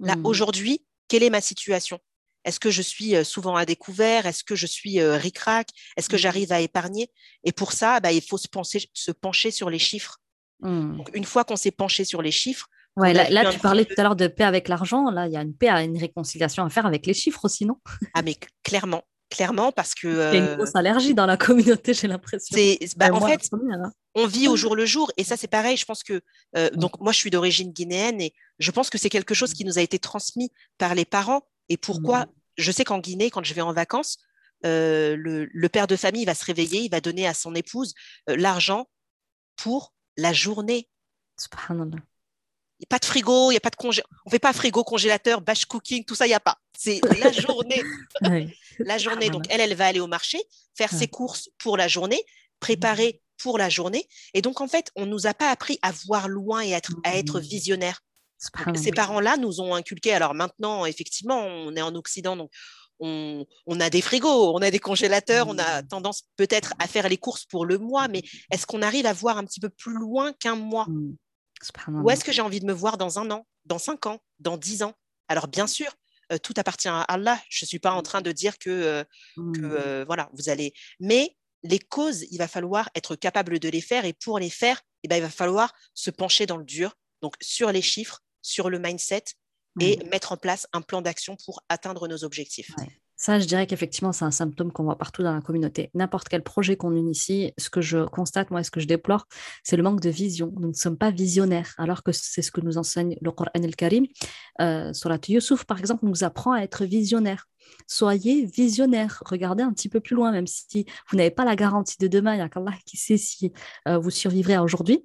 Là, mmh. aujourd'hui, quelle est ma situation? Est-ce que je suis souvent à découvert? Est-ce que je suis ric-rac? Est-ce que mmh. j'arrive à épargner? Et pour ça, bah, il faut se, penser, se pencher sur les chiffres. Mmh. une fois qu'on s'est penché sur les chiffres, Ouais, là, tu parlais tout à l'heure de paix avec l'argent. Là, il y a une paix, une réconciliation à faire avec les chiffres aussi, non? Ah, mais clairement, clairement, parce que. Il y a une grosse allergie dans la communauté, j'ai l'impression. Bah, en fait, hein. on vit au jour le jour, et ça, c'est pareil. Je pense que. donc, moi, je suis d'origine guinéenne, et je pense que c'est quelque chose qui nous a été transmis par les parents. Et pourquoi. Je sais qu'en Guinée, quand je vais en vacances, le, père de famille va se réveiller, il va donner à son épouse l'argent pour la journée. Subhanallah. Il n'y a pas de frigo, il n'y a pas de congé. On ne fait pas frigo, congélateur, batch cooking, tout ça, il n'y a pas. C'est la journée. La journée. Donc, elle, elle va aller au marché, faire ses courses pour la journée, préparer pour la journée. Et donc, en fait, on ne nous a pas appris à voir loin et à être, à être mmh. visionnaire. Ces parents-là nous ont inculqué. Alors maintenant, effectivement, on est en Occident, donc on, on, a des frigos, on a des congélateurs, on a mmh. tendance peut-être à faire les courses pour le mois, mais est-ce qu'on arrive à voir un petit peu plus loin qu'un mois? Mmh. Où est-ce que j'ai envie de me voir dans un an, dans cinq ans, dans dix ans? Alors bien sûr, euh, tout appartient à Allah. Je ne suis pas en train de dire que, euh, mmh. euh, voilà, vous allez. Mais les causes, il va falloir être capable de les faire et pour les faire, eh ben, il va falloir se pencher dans le dur, donc sur les chiffres, sur le mindset et mmh. mettre en place un plan d'action pour atteindre nos objectifs. Ça, je dirais qu'effectivement, c'est un symptôme qu'on voit partout dans la communauté. N'importe quel projet qu'on initie, ce que je constate, moi, et ce que je déplore, c'est le manque de vision. Nous ne sommes pas visionnaires, alors que c'est ce que nous enseigne le Coran el-Karim. Euh, Surat Yusuf, par exemple, nous apprend à être visionnaire. Soyez visionnaire. Regardez un petit peu plus loin, même si vous n'avez pas la garantie de demain. Il n'y a qu'Allah qui sait si euh, vous survivrez à aujourd'hui.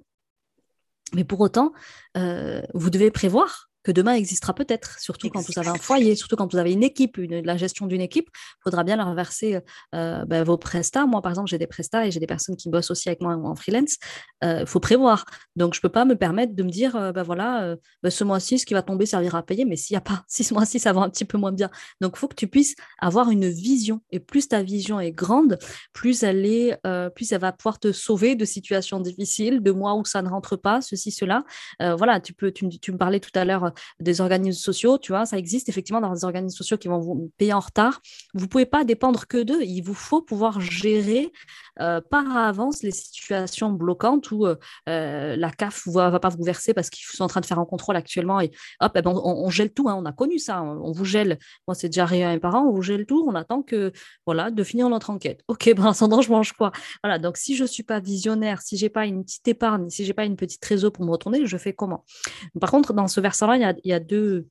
Mais pour autant, euh, vous devez prévoir que demain existera peut-être, surtout quand vous avez un foyer, surtout quand vous avez une équipe, la gestion d'une équipe, il faudra bien leur verser euh, ben, vos prestats. Moi, par exemple, j'ai des prestats et j'ai des personnes qui bossent aussi avec moi en freelance. Il euh, faut prévoir. Donc, je ne peux pas me permettre de me dire, euh, ben voilà, ben, ce mois-ci, ce qui va tomber servira à payer, mais s'il n'y a pas six mois-ci, ça va un petit peu moins bien. Donc, il faut que tu puisses avoir une vision. Et plus ta vision est grande, plus elle, est, plus elle va pouvoir te sauver de situations difficiles, de mois où ça ne rentre pas, ceci, cela. voilà, tu, peux, tu, tu me parlais tout à l'heure des organismes sociaux, tu vois, ça existe effectivement dans des organismes sociaux qui vont vous payer en retard. Vous pouvez pas dépendre que d'eux. Il vous faut pouvoir gérer euh, par avance les situations bloquantes où euh, euh, la CAF ne va, pas vous verser parce qu'ils sont en train de faire un contrôle actuellement et hop, eh ben, on, gèle tout. Hein. on a connu ça. On, vous gèle. Moi, c'est déjà rien à mes parents. On vous gèle tout. On attend que, voilà, de finir notre enquête. Ok, ben, en je mange quoi? Voilà. Donc, si je suis pas visionnaire, si j'ai pas une petite épargne, si j'ai pas une petite réseau pour me retourner, je fais comment? Par contre, dans ce versant-là, il y a, deux,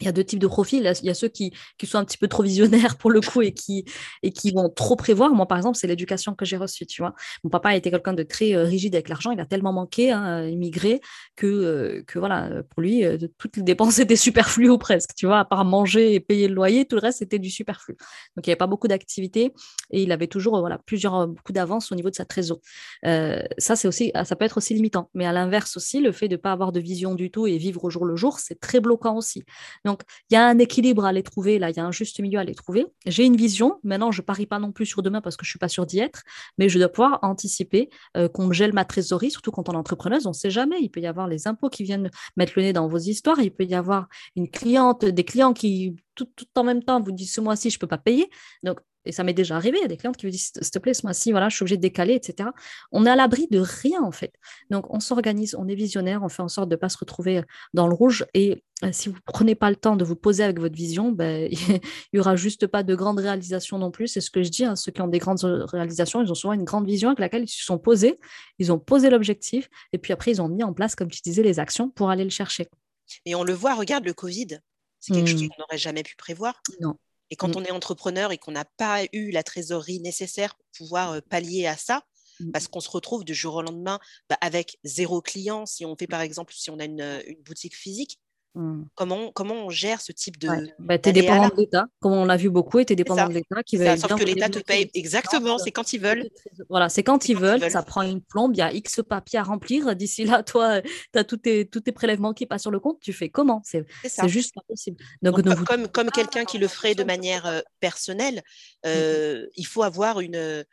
il y a deux types de profils. Il y a ceux qui, qui, sont un petit peu trop visionnaires pour le coup et qui, et qui vont trop prévoir. Moi, par exemple, c'est l'éducation que j'ai reçue. Tu vois. Mon papa été quelqu'un de très euh, rigide avec l'argent. Il a tellement manqué, hein, immigré, que, euh, que voilà, pour lui, euh, toutes les dépenses étaient superflues ou presque. Tu vois, à part manger et payer le loyer, tout le reste, c'était du superflu. Donc, il n'y avait pas beaucoup d'activités et il avait toujours voilà, plusieurs, beaucoup d'avance au niveau de sa trésor. ça, c'est aussi, ça peut être aussi limitant. Mais à l'inverse aussi, le fait de ne pas avoir de vision du tout et vivre au jour le jour, c'est très bloquant aussi Donc, il y a un équilibre à les trouver, là, il y a un juste milieu à les trouver. J'ai une vision. Maintenant, je parie pas non plus sur demain parce que je suis pas sûre d'y être, mais je dois pouvoir anticiper euh, qu'on gèle ma trésorerie, surtout quand on est entrepreneuse, on ne sait jamais. Il peut y avoir les impôts qui viennent mettre le nez dans vos histoires. Il peut y avoir une cliente, des clients qui tout, tout en même temps vous disent ce mois-ci, je ne peux pas payer. Et ça m'est déjà arrivé, il y a des clientes qui me disent s'il te plaît, ce mois-ci, voilà, je suis obligée de décaler, etc. On est à l'abri de rien, en fait. Donc, on s'organise, on est visionnaire, on fait en sorte de ne pas se retrouver euh, dans le rouge. Et euh, si vous ne prenez pas le temps de vous poser avec votre vision, ben, il n'y aura juste pas de grandes réalisations non plus. C'est ce que je dis, hein, ceux qui ont des grandes réalisations, ils ont souvent une grande vision avec laquelle ils se sont posés, ils ont posé l'objectif, et puis après, ils ont mis en place, comme tu disais, les actions pour aller le chercher. Et on le voit, regarde le Covid. C'est quelque chose mmh. qu'on n'aurait jamais pu prévoir. Non. Et quand mmh. on est entrepreneur et qu'on n'a pas eu la trésorerie nécessaire pour pouvoir pallier à ça, mmh. parce qu'on se retrouve du jour au lendemain bah, avec zéro client, si on fait par exemple, si on a une boutique physique, Mmh. Comment, comment on gère ce type de. Bah, tu es dépendant de l'État, comme on l'a vu beaucoup, et tu es dépendant de l'État qui veut. Sauf que l'État te paye exactement, c'est quand ils veulent. Voilà, c'est quand, ils, veulent, ça prend une plombe, il y a X papiers à remplir. D'ici là, toi, tu as tous tes, tous tes prélèvements qui passent sur le compte, tu fais comment? C'est juste pas possible. Donc, comme, comme quelqu'un qui le ferait de manière personnelle, mmh euh, il faut avoir une.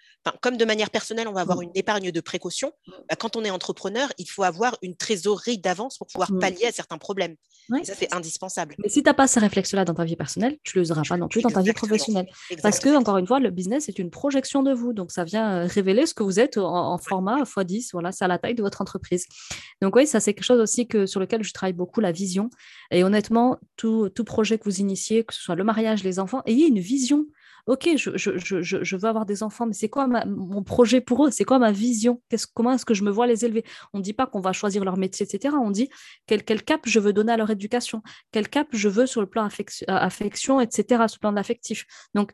comme de manière personnelle, on va avoir mmh. une épargne de précaution. Bah, quand on est entrepreneur, il faut avoir une trésorerie d'avance pour pouvoir pallier à certains problèmes ça, c'est indispensable. Mais si tu n'as pas ces réflexes-là dans ta vie personnelle, tu ne les auras pas non plus dans ta vie professionnelle. Parce que, encore une fois, le business est une projection de vous. Donc, ça vient euh, révéler ce que vous êtes en, format x10. Voilà, c'est à la taille de votre entreprise. Donc, oui, ça, c'est quelque chose aussi que, sur lequel je travaille beaucoup, la vision. Et honnêtement, tout, tout projet que vous initiez, que ce soit le mariage, les enfants, ayez une vision ok, je, veux avoir des enfants, mais c'est quoi mon projet pour eux? C'est quoi ma vision? Comment est-ce que je me vois les élever? On ne dit pas qu'on va choisir leur métier, etc. On dit quel, cap je veux donner à leur éducation, quel cap je veux sur le plan affection, affection etc., sur le plan de l'affectif. Donc,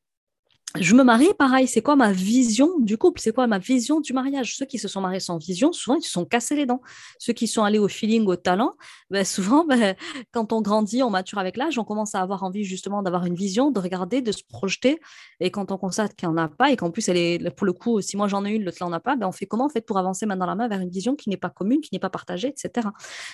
je me marie, pareil, c'est quoi ma vision du couple? C'est quoi ma vision du mariage? Ceux qui se sont mariés sans vision, souvent, ils se sont cassés les dents. Ceux qui sont allés au feeling, au talent, ben, souvent, ben, quand on grandit, on mature avec l'âge, on commence à avoir envie justement d'avoir une vision, de regarder, de se projeter. Et quand on constate qu'il n'y en a pas, et qu'en plus, elle pour le coup, si moi j'en ai une, l'autre n'en a pas, ben, on fait comment en fait pour avancer main dans la main vers une vision qui n'est pas commune, qui n'est pas partagée, etc.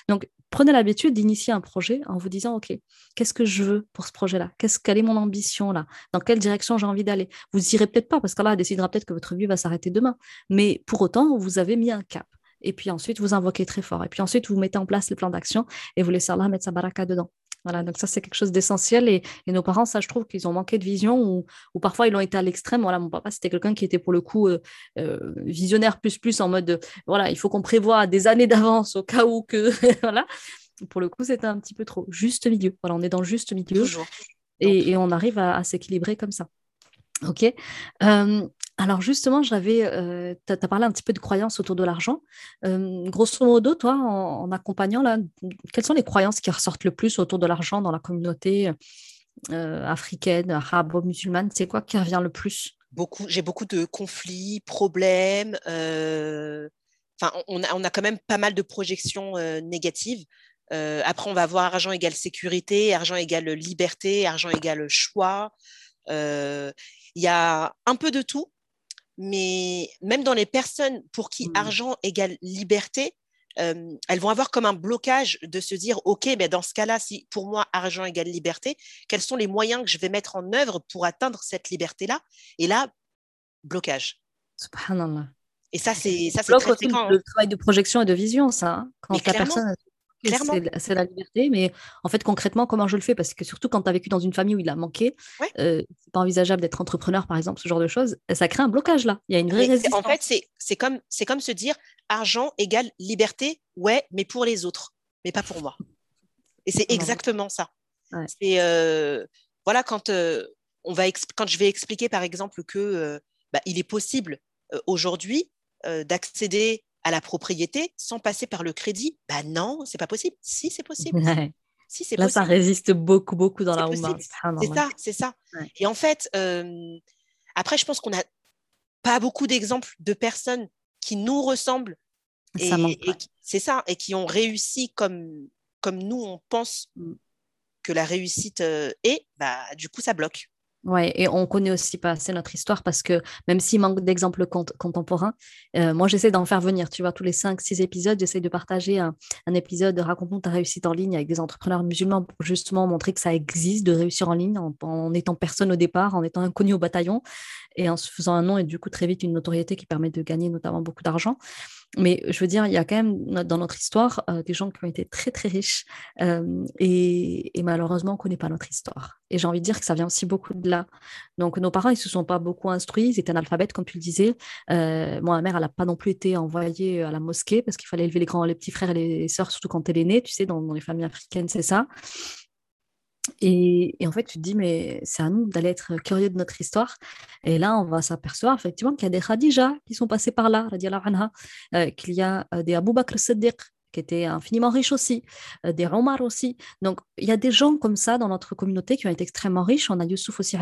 Donc, prenez l'habitude d'initier un projet en vous disant, OK, qu'est-ce que je veux pour ce projet-là? Quelle est mon ambition là Dans quelle direction j'ai envie d'aller? Vous irez peut-être pas parce qu'Allah décidera peut-être que votre vie va s'arrêter demain. Mais pour autant, vous avez mis un cap. Et puis ensuite, vous invoquez très fort. Et puis ensuite, vous mettez en place le plan d'action et vous laissez Allah mettre sa baraka dedans. Voilà, donc ça, c'est quelque chose d'essentiel. Et, nos parents, ça, je trouve qu'ils ont manqué de vision ou, ou parfois ils ont été à l'extrême. Voilà, mon papa, c'était quelqu'un qui était pour le coup euh, euh, visionnaire plus plus en mode, voilà, il faut qu'on prévoit des années d'avance au cas où que, voilà. Pour le coup, c'était un petit peu trop. Juste milieu. Voilà, on est dans le juste milieu. Et, et, on arrive à s'équilibrer comme ça. Ok. alors justement, j'avais, tu as, parlé un petit peu de croyances autour de l'argent. grosso modo, toi, en, accompagnant, là, quelles sont les croyances qui ressortent le plus autour de l'argent dans la communauté africaine, arabe, musulmane? C'est quoi qui revient le plus? Beaucoup. J'ai beaucoup de conflits, problèmes. Enfin, on, a, quand même pas mal de projections négatives. après, on va avoir argent égale sécurité, argent égale liberté, argent égale choix. Il y a un peu de tout, mais même dans les personnes pour qui mmh. argent égale liberté, euh, elles vont avoir comme un blocage de se dire, OK, ben dans ce cas-là, si pour moi, argent égale liberté, quels sont les moyens que je vais mettre en œuvre pour atteindre cette liberté-là? Et là, blocage. Subhanallah. Et ça, c'est ça, c'est très fréquent. Le hein. travail de projection et de vision, ça. Hein. Quand la personne c'est la liberté, mais en fait, concrètement, comment je le fais? Parce que surtout quand tu as vécu dans une famille où il a manqué, euh, c'est pas envisageable d'être entrepreneur, par exemple, ce genre de choses. Ça crée un blocage là. Il y a une vraie résistance. En fait, c'est comme, comme se dire argent égale liberté, ouais, mais pour les autres, mais pas pour moi. Et c'est exactement ça. C'est euh, voilà quand euh, on va quand je vais expliquer par exemple que bah, il est possible aujourd'hui d'accéder à la propriété sans passer par le crédit Bah non, c'est pas possible. Si, c'est possible. Si, c'est Là, ça résiste beaucoup, beaucoup dans la roue. C'est ça, c'est ça. Et en fait, euh, après, je pense qu'on n'a pas beaucoup d'exemples de personnes qui nous ressemblent. C'est ça, et qui ont réussi comme, comme nous, on pense mm. que la réussite euh, est, bah, du coup, ça bloque. Ouais, et on connaît aussi pas assez notre histoire parce que même s'il manque d'exemples contemporains, euh, moi j'essaie d'en faire venir. Tu vois, tous les 5-6 épisodes, j'essaie de partager un, épisode de Racontons ta réussite en ligne avec des entrepreneurs musulmans pour justement montrer que ça existe de réussir en ligne en, en étant personne au départ, en étant inconnu au bataillon et en se faisant un nom et du coup très vite une notoriété qui permet de gagner notamment beaucoup d'argent. Mais je veux dire, il y a quand même dans notre histoire des gens qui ont été très très riches et, malheureusement on ne connaît pas notre histoire. Et j'ai envie de dire que ça vient aussi beaucoup de là. Donc nos parents, ils ne se sont pas beaucoup instruits, ils étaient analphabètes comme tu le disais. Moi, ma mère, elle n'a pas non plus été envoyée à la mosquée parce qu'il fallait élever les grands, les petits frères et les sœurs, surtout quand elle est née, tu sais, dans les familles africaines, c'est ça. Et, en fait, tu te dis, mais c'est à nous d'aller être curieux de notre histoire. Et là, on va s'apercevoir effectivement qu'il y a des Khadija qui sont passés par là, euh, qu'il y a euh, des Abu Bakr Siddiq qui était infiniment riche aussi, euh, des Omar aussi. Donc, il y a des gens comme ça dans notre communauté qui ont été extrêmement riches. On a Youssouf aussi,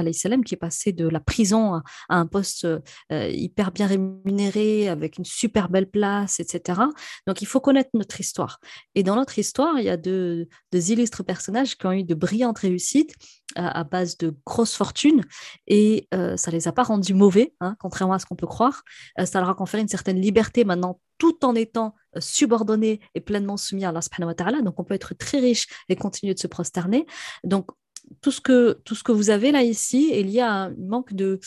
qui est passé de la prison à, un poste euh, hyper bien rémunéré, avec une super belle place, etc. Donc, il faut connaître notre histoire. Et dans notre histoire, il y a deux, illustres personnages qui ont eu de brillantes réussites à, base de grosses fortunes et euh, ça les a pas rendus mauvais, hein, contrairement à ce qu'on peut croire. ça leur a conféré une certaine liberté maintenant tout en étant euh, subordonné et pleinement soumis à Allah subhanahu wa ta'ala. Donc, on peut être très riche et continuer de se prosterner. Donc, tout ce que, tout ce que vous avez là ici est lié à un manque de,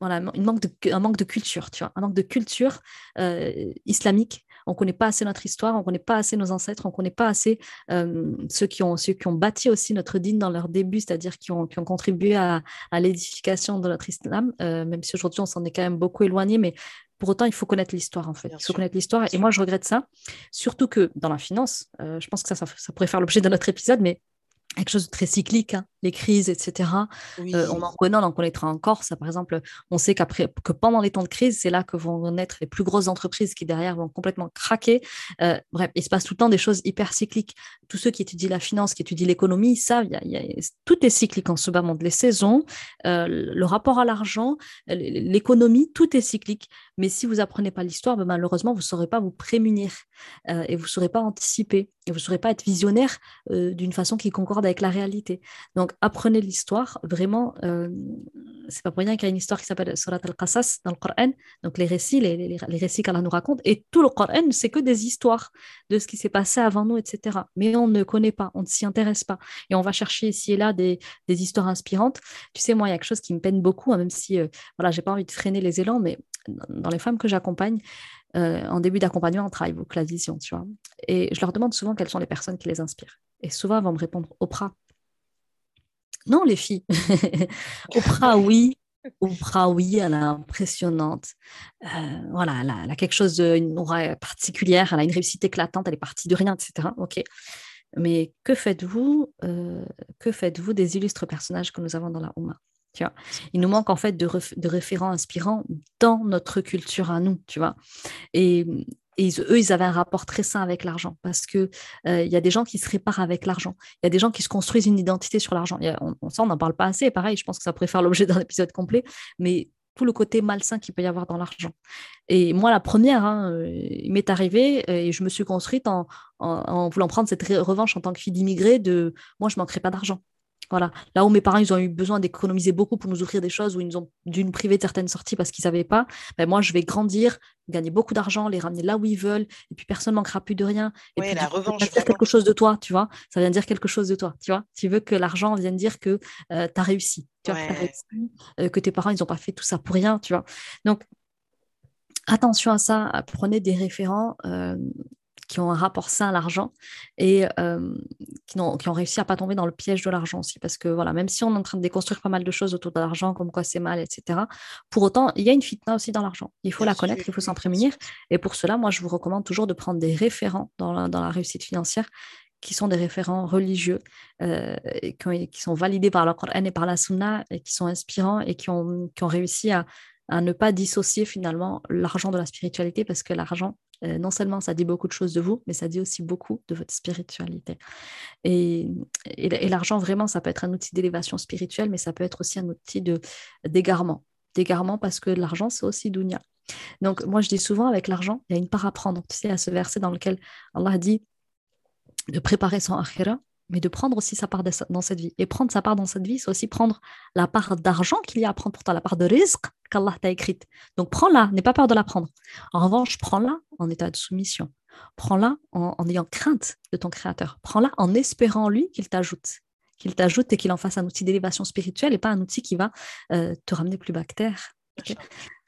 voilà, une manque de, un manque de culture, tu vois, un manque de culture euh, islamique. On ne connaît pas assez notre histoire, on ne connaît pas assez nos ancêtres, on ne connaît pas assez euh, ceux, qui ont, ceux qui ont bâti aussi notre dîne dans leur début, c'est-à-dire qui ont, qui ont contribué à, à l'édification de notre islam, même si aujourd'hui on s'en est quand même beaucoup éloigné, mais pour autant, il faut connaître l'histoire, en fait. il faut connaître l'histoire. Et moi, je regrette ça. Surtout que dans la finance, euh, je pense que ça, ça pourrait faire l'objet d'un autre épisode, mais quelque chose de très cyclique, hein, les crises, etc. Euh, on en connaît, on en connaîtra encore. Ça, par exemple, on sait qu'après, que pendant les temps de crise, c'est là que vont naître les plus grosses entreprises qui derrière vont complètement craquer. Euh, bref, il se passe tout le temps des choses hyper cycliques. Tous ceux qui étudient la finance, qui étudient l'économie, savent, tout est cyclique en ce bas monde. Les saisons, euh, le rapport à l'argent, l'économie, tout est cyclique. Mais si vous apprenez pas l'histoire, ben, malheureusement, vous ne saurez pas vous prémunir et vous ne saurez pas anticiper et vous ne saurez pas être visionnaire d'une façon qui concorde avec la réalité. Donc, apprenez l'histoire. Vraiment, euh, c'est pas pour rien qu'il y a une histoire qui s'appelle Surat al-Qasas dans le Coran. Donc, les récits, les, récits qu'Allah nous raconte. Et tout le Coran, c'est que des histoires de ce qui s'est passé avant nous, etc. Mais on ne connaît pas, on ne s'y intéresse pas. Et on va chercher ici et là des, des, histoires inspirantes. Tu sais, moi, il y a quelque chose qui me peine beaucoup, hein, même si, euh, voilà, j'ai pas envie de freiner les élans, mais dans les femmes que j'accompagne, euh, en début d'accompagnement, on travaille beaucoup la vision, tu vois. Et je leur demande souvent quelles sont les personnes qui les inspirent. Et souvent, elles vont me répondre Oprah. Non, les filles. Oprah, oui. Oprah, oui, elle est impressionnante. Euh, voilà, elle a, quelque chose d'une aura particulière, elle a une réussite éclatante, elle est partie de rien, etc. Ok. Mais que faites-vous euh, Que faites-vous des illustres personnages que nous avons dans la Ouma? Tu vois. Il nous manque en fait de, référents inspirants dans notre culture à nous, tu vois. Et eux, ils avaient un rapport très sain avec l'argent parce que euh, il y a des gens qui se réparent avec l'argent. Il y a des gens qui se construisent une identité sur l'argent. On, on, n'en parle pas assez. Pareil, je pense que ça pourrait faire l'objet d'un épisode complet. Mais tout le côté malsain qu'il peut y avoir dans l'argent. Et moi, la première, hein, euh, il m'est arrivé euh, et je me suis construite en, voulant prendre cette revanche en tant que fille d'immigré de moi, je manquerai pas d'argent. Voilà. Là où mes parents, ils ont eu besoin d'économiser beaucoup pour nous offrir des choses, où ils nous ont dû nous priver de certaines sorties parce qu'ils savaient pas, ben moi, je vais grandir, gagner beaucoup d'argent, les ramener là où ils veulent, et puis personne ne manquera plus de rien. Et puis, la revanche. Ça vient dire quelque chose de toi, tu vois. Ça vient dire quelque chose de toi, tu vois. Tu veux que l'argent vienne dire que euh, tu as réussi, tu euh, que tes parents, ils n'ont pas fait tout ça pour rien, tu vois. Donc, attention à ça, prenez des référents euh, qui ont un rapport sain à l'argent et euh, qui, ont, qui, ont, réussi à pas tomber dans le piège de l'argent aussi. Parce que voilà, même si on est en train de déconstruire pas mal de choses autour de l'argent, comme quoi c'est mal, etc., pour autant, il y a une fitna aussi dans l'argent. Il faut la connaître, il faut s'en prémunir. Et pour cela, moi, je vous recommande toujours de prendre des référents dans la, dans la réussite financière qui sont des référents religieux, euh, qui, qui, sont validés par le Coran et par la Sunna, et qui sont inspirants et qui ont, qui ont réussi à, à ne pas dissocier finalement l'argent de la spiritualité parce que l'argent, euh, non seulement ça dit beaucoup de choses de vous, mais ça dit aussi beaucoup de votre spiritualité. Et, l'argent, vraiment, ça peut être un outil d'élévation spirituelle, mais ça peut être aussi un outil d'égarement. D'égarement parce que l'argent, c'est aussi dunya. Donc, moi, je dis souvent, avec l'argent, il y a une part à prendre. Tu sais, à ce verset dans lequel Allah dit de préparer son akhira mais de prendre aussi sa part dans cette vie. Et prendre sa part dans cette vie, c'est aussi prendre la part d'argent qu'il y a à prendre pour toi, la part de risque qu'Allah t'a écrite. Donc prends-la, n'aie pas peur de la prendre. En revanche, prends-la en état de soumission. Prends-la en, ayant crainte de ton Créateur. Prends-la en espérant lui qu'il t'ajoute qu'il t'ajoute et qu'il en fasse un outil d'élévation spirituelle et pas un outil qui va euh, te ramener plus bactère.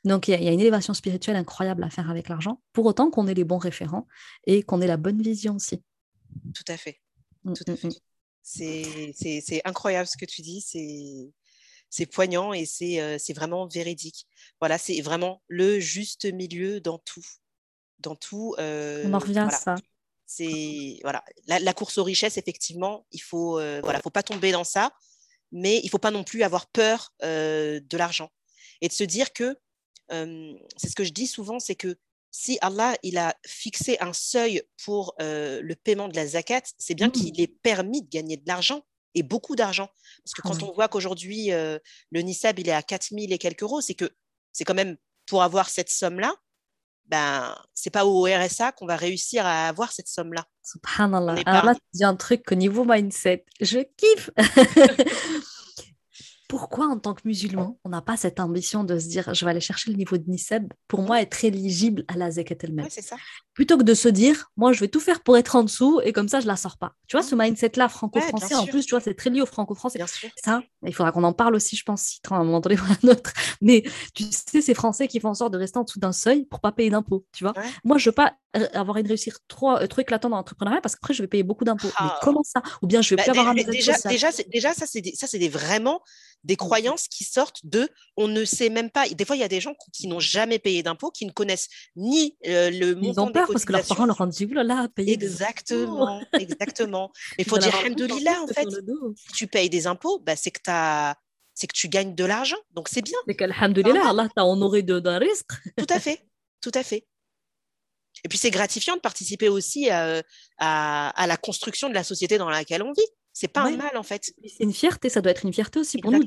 Donc, il y, a une élévation spirituelle incroyable à faire avec l'argent, pour autant qu'on ait les bons référents et qu'on ait la bonne vision aussi. Tout à fait. Mmh, Tout à mmh, fait. C'est incroyable ce que tu dis. C'est poignant et euh, c'est vraiment véridique. Voilà, c'est vraiment le juste milieu dans tout. Dans tout. Euh, On en revient à ça. C'est voilà, la, course aux richesses, effectivement, il faut euh, voilà, faut pas tomber dans ça, mais il faut pas non plus avoir peur de l'argent et de se dire que c'est ce que je dis souvent, c'est que si Allah il a fixé un seuil pour le paiement de la zakat, c'est bien mmh. qu'il ait permis de gagner de l'argent et beaucoup d'argent. Parce que quand on voit qu'aujourd'hui, le Nisab, il est à 4000 et quelques euros, c'est que c'est quand même pour avoir cette somme-là, ben, c'est pas au RSA qu'on va réussir à avoir cette somme-là. Subhanallah. Alors là, tu dis un truc au niveau mindset. Je kiffe. pourquoi en tant que musulman, on n'a pas cette ambition de se dire je vais aller chercher le niveau de Niseb pour moi être éligible à la zakat elle-même Plutôt que de se dire moi je vais tout faire pour être en dessous et comme ça je la sors pas. Tu vois ce mindset-là franco-français, en plus tu vois c'est très lié au franco-français. Ça, il faudra qu'on en parle aussi, je pense, à un moment donné ou à un autre. Mais tu sais, ces Français qui font en sorte de rester en dessous d'un seuil pour pas payer d'impôts, tu vois. Moi je veux pas avoir une réussite trop, euh, trop éclatante dans l'entrepreneuriat parce qu'après je vais payer beaucoup d'impôts. Mais ah. comment ça? Ou bien je vais bah, plus avoir un déjà, déjà, déjà, ça c'est ça c'est vraiment des croyances qui sortent de on ne sait même pas. Des fois, il y a des gens qui n'ont jamais payé d'impôts, qui ne connaissent ni euh, le montant peur parce que leurs parents leur ont dit là, payer Exactement, exactement. Mais il faut dire Alhamdoulilah, en fait. Si tu payes des impôts, bah, c'est que tu c'est que tu gagnes de l'argent, donc c'est bien. C'est qu'Alhamdoulilah, Allah t'a honoré d'un risque. tout à fait, tout à fait. Et puis c'est gratifiant de participer aussi à, à, la construction de la société dans laquelle on vit. C'est pas un mal en fait. C'est une fierté, ça doit être une fierté aussi pour nous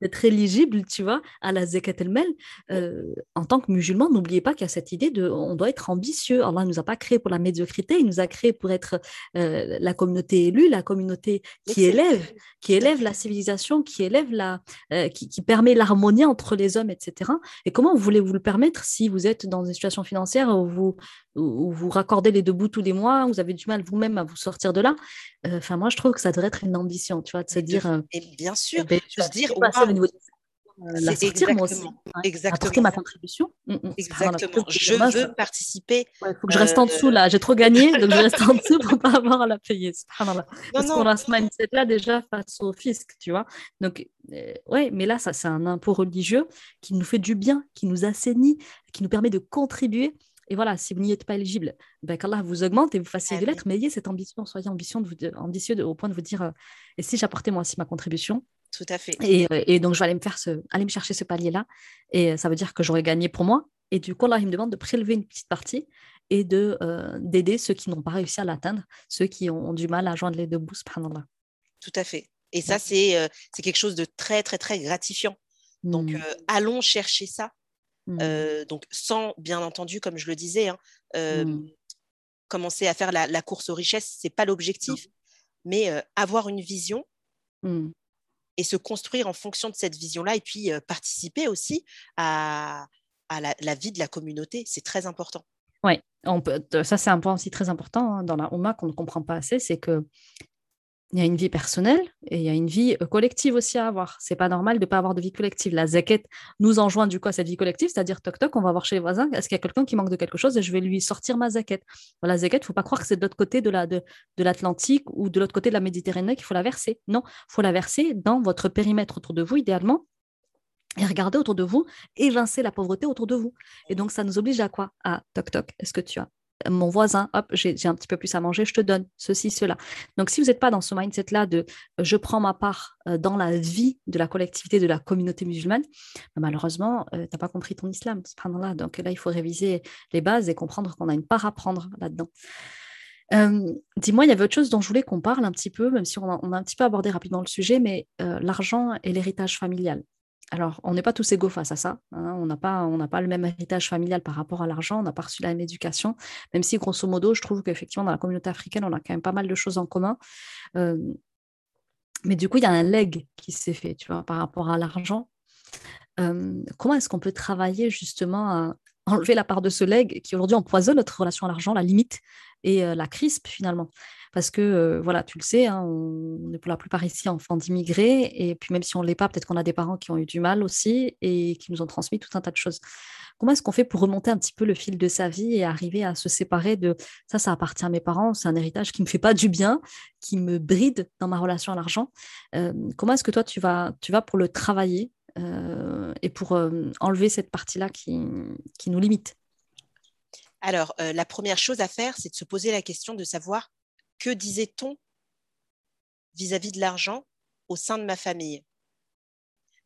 d'être éligible, tu vois, à la zakat el-mel. Euh, en tant que musulman, n'oubliez pas qu'il y a cette idée de, on doit être ambitieux. Allah ne nous a pas créé pour la médiocrité, il nous a créé pour être euh, la communauté élue, la communauté qui élève, qui élève la civilisation, qui élève la, euh, qui, qui, permet l'harmonie entre les hommes, etc. Et comment voulez-vous le permettre si vous êtes dans une situation financière où vous, où vous raccordez les deux bouts tous les mois, vous avez du mal vous-même à vous sortir de là? Enfin, moi, je trouve que ça devrait être une ambition, tu vois, de se dire. Et bien sûr, de se dire, niveau euh, la sortir moi aussi. Exactement. Apporter ma contribution. Mm, mm, exactement. Je veux participer. Il faut que je reste en dessous là. J'ai trop gagné, donc je reste en dessous pour pas avoir à la payer. Parce qu'on a ce mindset là déjà face au fisc, tu vois. Donc, euh, ouais, mais là, ça, c'est un impôt religieux qui nous fait du bien, qui nous assainit, qui nous permet de contribuer. Et voilà, si vous n'y êtes pas éligible, ben, qu'Allah vous augmente et vous fassiez ah de l'être, mais ayez cette ambition, soyez ambitieux, de vous, ambitieux au point de vous dire, euh, et si j'apportais moi aussi ma contribution, tout à fait. Euh, et, donc, je vais aller me, faire ce, aller me chercher ce palier-là. Et ça veut dire que j'aurais gagné pour moi. Et du coup, là, il me demande de prélever une petite partie et de euh, d'aider ceux qui n'ont pas réussi à l'atteindre, ceux qui ont, du mal à joindre les deux bouts, subhanallah. Tout à fait. Et ça, c'est euh, c'est quelque chose de très, très, très gratifiant. Donc, mmh. allons chercher ça. Mmh. donc, sans, bien entendu, comme je le disais, hein, mmh. commencer à faire la, la course aux richesses, ce n'est pas l'objectif, mais avoir une vision et se construire en fonction de cette vision-là et puis euh, participer aussi à, la, vie de la communauté. C'est très important. Oui, ça c'est un point aussi très important hein, dans la OMA qu'on ne comprend pas assez, c'est que il y a une vie personnelle et il y a une vie euh, collective aussi à avoir. C'est pas normal de pas avoir de vie collective. La zakat nous enjoint du coup à cette vie collective, c'est-à-dire toc toc, on va voir chez les voisins, est-ce qu'il y a quelqu'un qui manque de quelque chose et je vais lui sortir ma zakat. La il faut pas croire que c'est de l'autre côté de, la, de, de l'Atlantique ou de l'autre côté de la Méditerranée qu'il faut la verser. Non, faut la verser dans votre périmètre autour de vous, idéalement, et regardez autour de vous, évincer la pauvreté autour de vous. Et donc, ça nous oblige à quoi? À toc toc, est-ce que tu as mon voisin, hop, j'ai un petit peu plus à manger, je te donne ceci, cela. Donc, si vous n'êtes pas dans ce mindset-là de euh, je prends ma part euh, dans la vie de la collectivité, de la communauté musulmane, bah, malheureusement, euh, tu n'as pas compris ton islam. Là. Donc là, il faut réviser les bases et comprendre qu'on a une part à prendre là-dedans. Dis-moi, il y avait autre chose dont je voulais qu'on parle un petit peu, même si on a, un petit peu abordé rapidement le sujet, mais l'argent et l'héritage familial. Alors, on n'est pas tous égaux face à ça. Hein. On n'a pas, pas le même héritage familial par rapport à l'argent. On n'a pas reçu la même éducation. Même si, grosso modo, je trouve qu'effectivement, dans la communauté africaine, on a quand même pas mal de choses en commun. Euh, mais du coup, il y a un leg qui s'est fait, tu vois, par rapport à l'argent. Euh, comment est-ce qu'on peut travailler justement à enlever la part de ce leg qui aujourd'hui empoisonne notre relation à l'argent, la limite et la crispe finalement? Parce que, voilà, tu le sais, hein, on, est pour la plupart ici enfants d'immigrés, et puis même si on ne l'est pas, peut-être qu'on a des parents qui ont eu du mal aussi et qui nous ont transmis tout un tas de choses. Comment est-ce qu'on fait pour remonter un petit peu le fil de sa vie et arriver à se séparer de ça, ça appartient à mes parents, c'est un héritage qui ne me fait pas du bien, qui me bride dans ma relation à l'argent. comment est-ce que toi, tu vas, tu vas pour le travailler et pour enlever cette partie-là qui, qui nous limite? Alors, la première chose à faire, c'est de se poser la question de savoir que disait-on vis-à-vis de l'argent au sein de ma famille?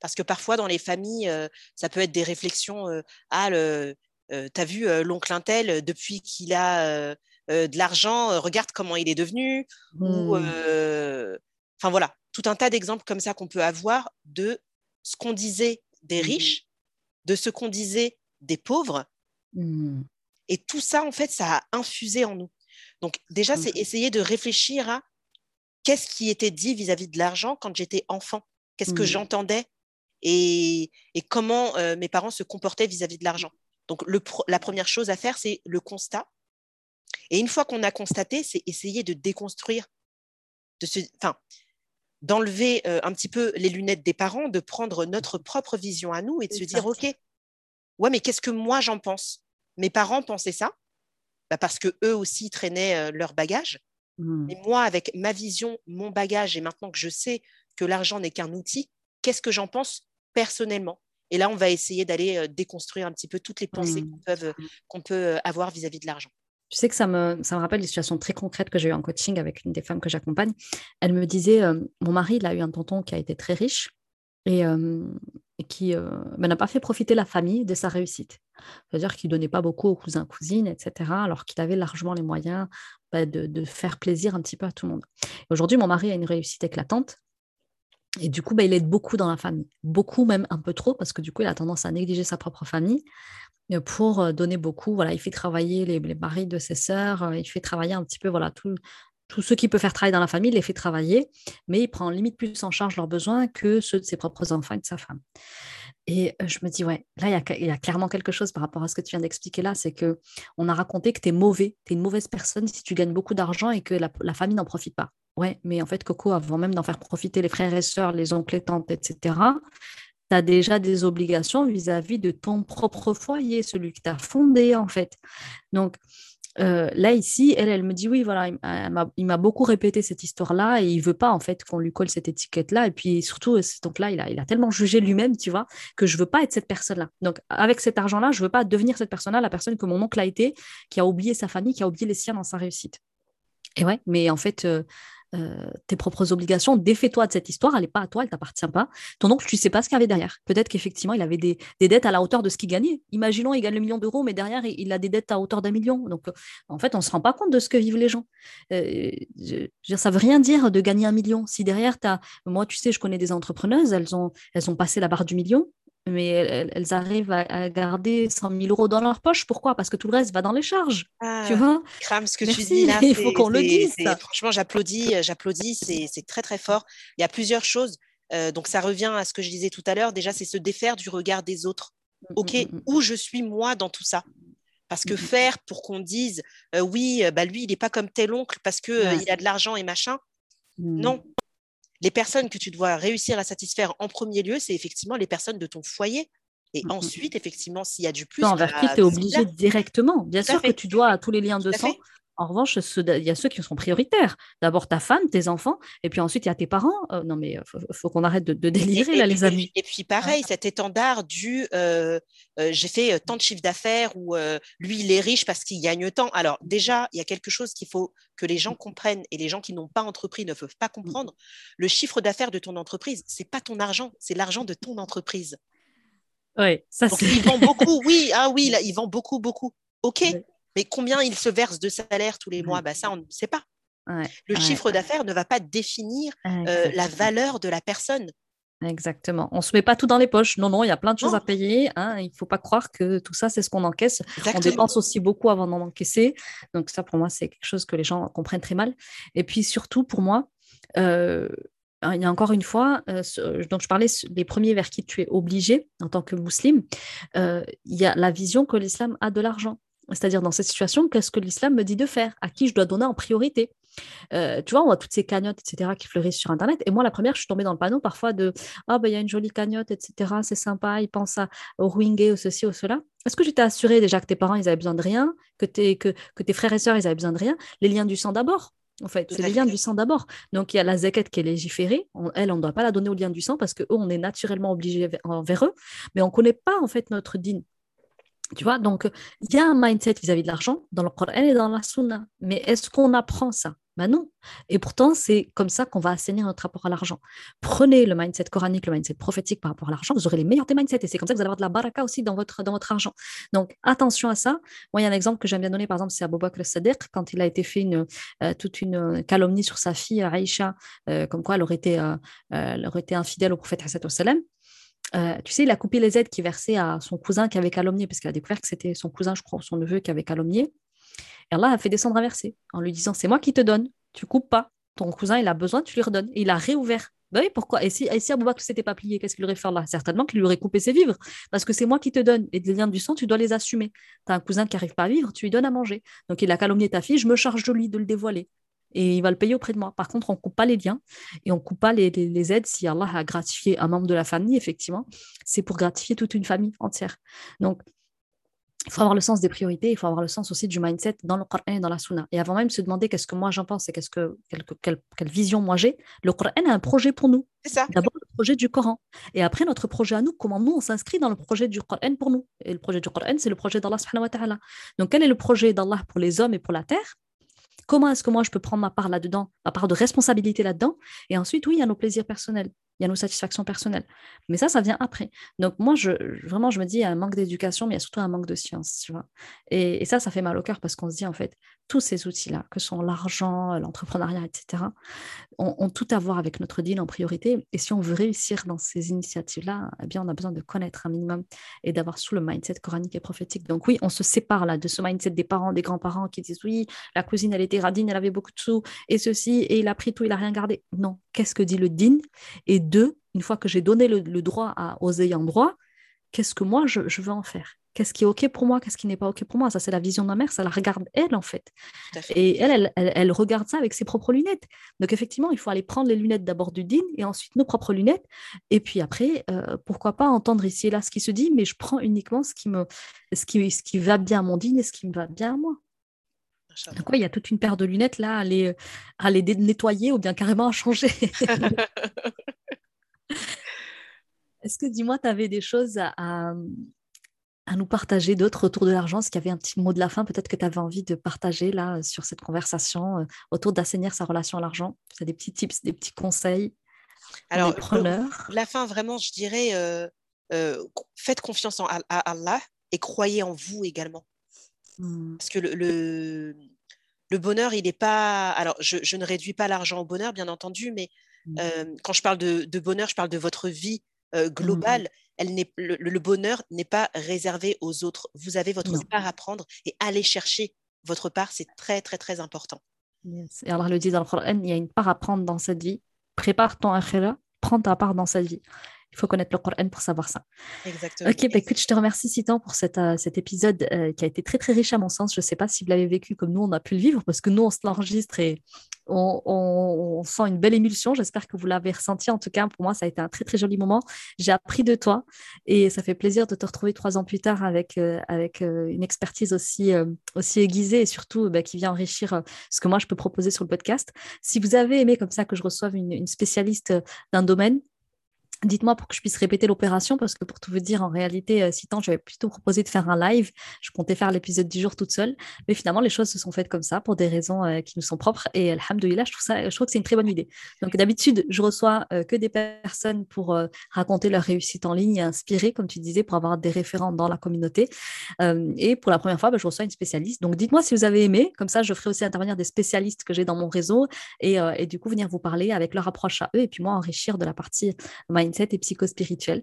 Parce que parfois, dans les familles, euh, ça peut être des réflexions euh, Ah, euh, t'as vu l'oncle Intel, depuis qu'il a de l'argent, regarde comment il est devenu. Ou, mmh. enfin voilà, tout un tas d'exemples comme ça qu'on peut avoir de ce qu'on disait des mmh riches, de ce qu'on disait des pauvres. Mmh. Et tout ça, en fait, ça a infusé en nous. Donc déjà, c'est essayer de réfléchir à qu'est-ce qui était dit vis-à-vis de l'argent quand j'étais enfant, qu'est-ce que mmh. j'entendais? Et, comment euh, mes parents se comportaient vis-à-vis de l'argent? Donc la première chose à faire, c'est le constat. Et une fois qu'on a constaté, c'est essayer de déconstruire, de enfin, d'enlever euh, un petit peu les lunettes des parents, de prendre notre propre vision à nous et de se dire, OK, ouais, mais qu'est-ce que moi j'en pense? Mes parents pensaient ça, bah, parce que eux aussi traînaient leur bagage. Mmh. Et moi, avec ma vision, mon bagage, et maintenant que je sais que l'argent n'est qu'un outil, qu'est-ce que j'en pense personnellement? Et là, on va essayer d'aller déconstruire un petit peu toutes les pensées mmh. qu'on, peut avoir vis-à-vis de l'argent. Tu sais que ça me, ça me rappelle des situations très concrètes que j'ai eues en coaching avec une des femmes que j'accompagne. Elle me disait, mon mari, il a eu un tonton qui a été très riche et, qui ben, n'a pas fait profiter la famille de sa réussite. C'est-à-dire qu'il ne donnait pas beaucoup aux cousins, cousines, etc., alors qu'il avait largement les moyens bah, de, faire plaisir un petit peu à tout le monde. Aujourd'hui, mon mari a une réussite éclatante. Et du coup, bah, il aide beaucoup dans la famille. Beaucoup, même un peu trop, parce que du coup, il a tendance à négliger sa propre famille euh, pour euh, donner beaucoup. Voilà, il fait travailler les, maris de ses sœurs, euh, il fait travailler un petit peu voilà, tout, tout qui peut faire travailler dans la famille, il les fait travailler, mais il prend limite plus en charge leurs besoins que ceux de ses propres enfants et de sa femme. Et je me dis, ouais, là, il y, a, clairement quelque chose par rapport à ce que tu viens d'expliquer là, c'est que on a raconté que tu es mauvais, tu es une mauvaise personne si tu gagnes beaucoup d'argent et que la, famille n'en profite pas. Ouais, mais en fait, Coco, avant même d'en faire profiter les frères et sœurs, les oncles et tantes, etc., tu as déjà des obligations vis-à-vis de ton propre foyer, celui que tu as fondé, en fait. Donc, euh, là, ici, elle, elle me dit oui, voilà, il m'a beaucoup répété cette histoire-là et il veut pas en fait qu'on lui colle cette étiquette-là. Et puis surtout, donc là, il a, il a tellement jugé lui-même, tu vois, que je veux pas être cette personne-là. Donc avec cet argent-là, je veux pas devenir cette personne-là, la personne que mon oncle a été, qui a oublié sa famille, qui a oublié les siens dans sa réussite. Et ouais, mais en fait, euh, euh, tes propres obligations, défais-toi de cette histoire, elle n'est pas à toi, elle t'appartient pas. Ton oncle, tu sais pas ce qu'il avait derrière. Peut-être qu'effectivement, il avait des, dettes à la hauteur de ce qu'il gagnait. Imaginons, il gagne le million d'euros, mais derrière, il, a des dettes à hauteur d'un million. Donc, en fait, on ne se rend pas compte de ce que vivent les gens. Euh, je, ça veut rien dire de gagner un million. Si derrière, as... moi, tu sais, je connais des entrepreneuses, elles ont, elles ont passé la barre du million, mais elles, arrivent à, garder 100 000 euros dans leur poche. Pourquoi? Parce que tout le reste va dans les charges. Ah, tu vois? Crame ce que tu dis là. Il faut qu'on le dise. Franchement, j'applaudis, j'applaudis. C'est très très fort. Il y a plusieurs choses. Euh, donc ça revient à ce que je disais tout à l'heure. Déjà, c'est se défaire du regard des autres. Mmh, ok, mmh, mmh, où je suis moi dans tout ça? Parce que faire pour qu'on dise euh, oui, euh, bah lui, il n'est pas comme tel oncle parce qu'il il a de l'argent et machin? Non, les personnes que tu dois réussir à satisfaire en premier lieu, c'est effectivement les personnes de ton foyer. Et mmh, mmh, ensuite, effectivement, s'il y a du plus. envers qui tu es obligé directement. Bien sûr que tu dois à tous les liens de sang. En revanche, il y a ceux qui sont prioritaires. D'abord ta femme, tes enfants, et puis ensuite il y a tes parents. Euh, non, mais il euh, faut, qu'on arrête de, délirer, là, les amis. Et puis pareil, cet étendard du euh, j'ai fait tant de chiffre d'affaires ou lui, il est riche parce qu'il gagne tant. Alors, déjà, il y a quelque chose qu'il faut que les gens comprennent et les gens qui n'ont pas entrepris ne peuvent pas mmh. comprendre. Le chiffre d'affaires de ton entreprise, c'est pas ton argent, c'est l'argent de ton entreprise. Oui, ça c'est. Il vend beaucoup, oui, ah oui, là, il vend beaucoup, beaucoup. OK, mais combien il se verse de salaire tous les mois? Bah, Ça, on ne sait pas. le chiffre d'affaires ne va pas définir euh, la valeur de la personne. Exactement. On ne se met pas tout dans les poches. Non, non, il y a plein de choses à payer. Hein. Il ne faut pas croire que tout ça, c'est ce qu'on encaisse. On dépense aussi beaucoup avant d'en encaisser. Donc ça, pour moi, c'est quelque chose que les gens comprennent très mal. Et puis surtout, pour moi, euh, il y a encore une fois, euh, donc je parlais des premiers vers qui tu es obligé en tant que musulman, il y a la vision que l'islam a de l'argent. C'est-à-dire dans cette situation, qu'est-ce que l'islam me dit de faire? À qui je dois donner en priorité? Euh, tu vois, on voit toutes ces cagnottes, etc., qui fleurissent sur Internet. Et moi, la première, je suis tombée dans le panneau parfois de Ah, ben, il y a une jolie cagnotte, etc., c'est sympa, ils pensent à, au Rouingé, au ceci, au cela. Est-ce que j'étais assurée déjà que tes parents, ils avaient besoin de rien, que, tes, que, que tes frères et sœurs, ils avaient besoin de rien? Les liens du sang d'abord. En fait, c'est les liens du sang d'abord. Donc, il y a la zakat qui est légiférée. elle, on ne doit pas la donner aux liens du sang parce qu'eux, on est naturellement obligé envers eux. Mais on ne connaît pas, en fait, notre dîne. Tu vois, donc il y a un mindset vis-à-vis de l'argent dans le Coran et dans la Sunna. Mais est-ce qu'on apprend ça? Ben non. Et pourtant, c'est comme ça qu'on va assainir notre rapport à l'argent. Prenez le mindset coranique, le mindset prophétique par rapport à l'argent, vous aurez les meilleurs des mindsets. Et c'est comme ça que vous allez avoir de la baraka aussi dans votre, argent. Donc attention à ça. Moi, il y a un exemple que j'aime bien donner, par exemple, c'est Abou Bakr al-Sadiq, quand il a été fait une, euh, toute une calomnie sur sa fille Aïcha, euh, comme quoi elle aurait été, euh, elle aurait été infidèle au prophète sallam. Euh, tu sais, il a coupé les aides qui versaient à son cousin qui avait calomnié, parce qu'il a découvert que c'était son cousin, je crois, son neveu qui avait calomnié. Et Allah a fait descendre un verset en lui disant C'est moi qui te donne, tu coupes pas. Ton cousin, il a besoin, tu lui redonnes. Et il a réouvert. Ben oui, pourquoi? Et si, et si Abou Bakr s'était pas plié, qu'est-ce qu'il aurait fait là? Certainement qu'il lui aurait coupé ses vivres. Parce que c'est moi qui te donne. Et des liens du sang, tu dois les assumer. Tu as un cousin qui n'arrive pas à vivre, tu lui donnes à manger. Donc il a calomnié ta fille, je me charge de lui de le dévoiler et il va le payer auprès de moi. Par contre, on ne coupe pas les liens et on ne coupe pas les, les, aides. Si Allah a gratifié un membre de la famille, effectivement, c'est pour gratifier toute une famille entière. Donc, il faut avoir le sens des priorités, il faut avoir le sens aussi du mindset dans le Coran et dans la Sunna. Et avant même de se demander qu'est-ce que moi j'en pense et qu'est-ce que, quelle, quelle, vision moi j'ai, le Coran a un projet pour nous. C'est ça. D'abord le projet du Coran. Et après notre projet à nous, comment nous on s'inscrit dans le projet du Coran pour nous. Et le projet du Coran, c'est le projet d'Allah subhanahu wa ta'ala. Donc quel est le projet d'Allah pour les hommes et pour la terre? Comment est-ce que moi je peux prendre ma part là-dedans, ma part de responsabilité là-dedans? Et ensuite, oui, il y a nos plaisirs personnels il y a nos satisfactions personnelles. Mais ça, ça vient après. Donc moi, vraiment, je me dis, il y a un manque d'éducation, mais il y a surtout un manque de science. Et, ça, ça fait mal au cœur parce qu'on se dit, en fait, tous ces outils-là, que sont l'argent, l'entrepreneuriat, etc., ont, tout à voir avec notre deal en priorité. Et si on veut réussir dans ces initiatives-là, eh bien, on a besoin de connaître un minimum et d'avoir sous le mindset coranique et prophétique. Donc oui, on se sépare là de ce mindset des parents, des grands-parents qui disent, oui, la cousine, elle était radine, elle avait beaucoup de sous, et ceci, et il a pris tout, il a rien gardé. Non, qu'est-ce que dit le din Et deux, une fois que j'ai donné le, droit à, aux ayants droit, qu'est-ce que moi je, veux en faire? Qu'est-ce qui est OK pour moi Qu'est-ce qui n'est pas OK pour moi Ça, c'est la vision de ma mère, ça la regarde elle, en fait. Et elle elle, regarde ça avec ses propres lunettes. Donc, effectivement, il faut aller prendre les lunettes d'abord du din et ensuite nos propres lunettes. Et puis après, euh, pourquoi pas entendre ici et là ce qui se dit, mais je prends uniquement ce qui, me, ce qui, ce qui va bien à mon din et ce qui me va bien à moi. Donc, il y a toute une paire de lunettes là à les, à les nettoyer ou bien carrément à changer. Est-ce que, dis-moi, tu avais des choses à, à, nous partager d'autres autour de l'argent Est-ce qu'il y avait un petit mot de la fin peut-être que tu avais envie de partager là sur cette conversation euh, autour d'assainir sa relation à l'argent? Tu as des petits tips, des petits conseils Alors, la fin, vraiment, je dirais, euh, euh, faites confiance en, à Allah et croyez en vous également. Mmh. Parce que le, le, bonheur, il n'est pas. Alors, je, ne réduis pas l'argent au bonheur, bien entendu, mais mmh. euh, quand je parle de, bonheur, je parle de votre vie euh, mmh. globale. Elle n'est, le, bonheur n'est pas réservé aux autres. Vous avez votre part à prendre et aller chercher votre part, c'est très, très, très important. Et Allah le dit dans le Coran il y a une part à prendre dans cette vie. Prépare ton akhira, prends ta part dans cette vie. Il faut connaître le Coran pour savoir ça. Exactement. Ok, bah, écoute, je te remercie Citan pour cet, euh, cet épisode euh, qui a été très très riche à mon sens. Je ne sais pas si vous l'avez vécu comme nous, on a pu le vivre parce que nous, on se l'enregistre et on, sent une belle émulsion. J'espère que vous l'avez ressenti. En tout cas, pour moi, ça a été un très très joli moment. J'ai appris de toi et ça fait plaisir de te retrouver trois ans plus tard avec, euh, avec une expertise aussi, aussi aiguisée et surtout bah, qui vient enrichir ce que moi je peux proposer sur le podcast. Si vous avez aimé comme ça que je reçoive une spécialiste d'un domaine, Dites-moi pour que je puisse répéter l'opération, parce que pour tout vous dire, en réalité, euh, si tant, j'avais plutôt proposé de faire un live. Je comptais faire l'épisode du jour toute seule. Mais finalement, les choses se sont faites comme ça, pour des raisons euh, qui nous sont propres. Et alhamdoulilah, je trouve, ça, je trouve que c'est une très bonne idée. Donc, d'habitude, je reçois euh, que des personnes pour raconter leur réussite en ligne et inspirer, comme tu disais, pour avoir des référents dans la communauté. et pour la première fois, bah, je reçois une spécialiste. Donc, dites-moi si vous avez aimé. Comme ça, je ferai aussi intervenir des spécialistes que j'ai dans mon réseau et, et, du coup, venir vous parler avec leur approche à eux. Et puis, moi, enrichir de la partie mindset et psychospirituel.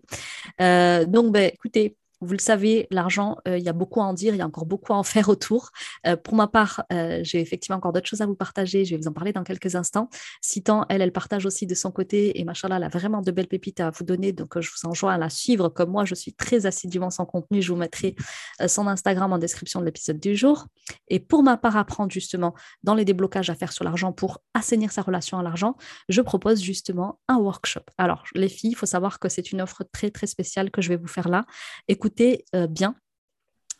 Euh, donc, ben, écoutez, vous le savez, l'argent, euh, il y a beaucoup à en dire, il y a encore beaucoup à en faire autour. Euh, pour ma part, euh, j'ai effectivement encore d'autres choses à vous partager. Je vais vous en parler dans quelques instants. Citant, elle, elle partage aussi de son côté et machallah, elle a vraiment de belles pépites à vous donner. Donc, je vous enjoins à la suivre. Comme moi, je suis très assidûment son contenu. Je vous mettrai son Instagram en description de l'épisode du jour. Et pour ma part, apprendre justement dans les déblocages à faire sur l'argent pour assainir sa relation à l'argent, je propose justement un workshop. Alors, les filles, il faut savoir que c'est une offre très, très spéciale que je vais vous faire là. Écoutez, écoutez euh, bien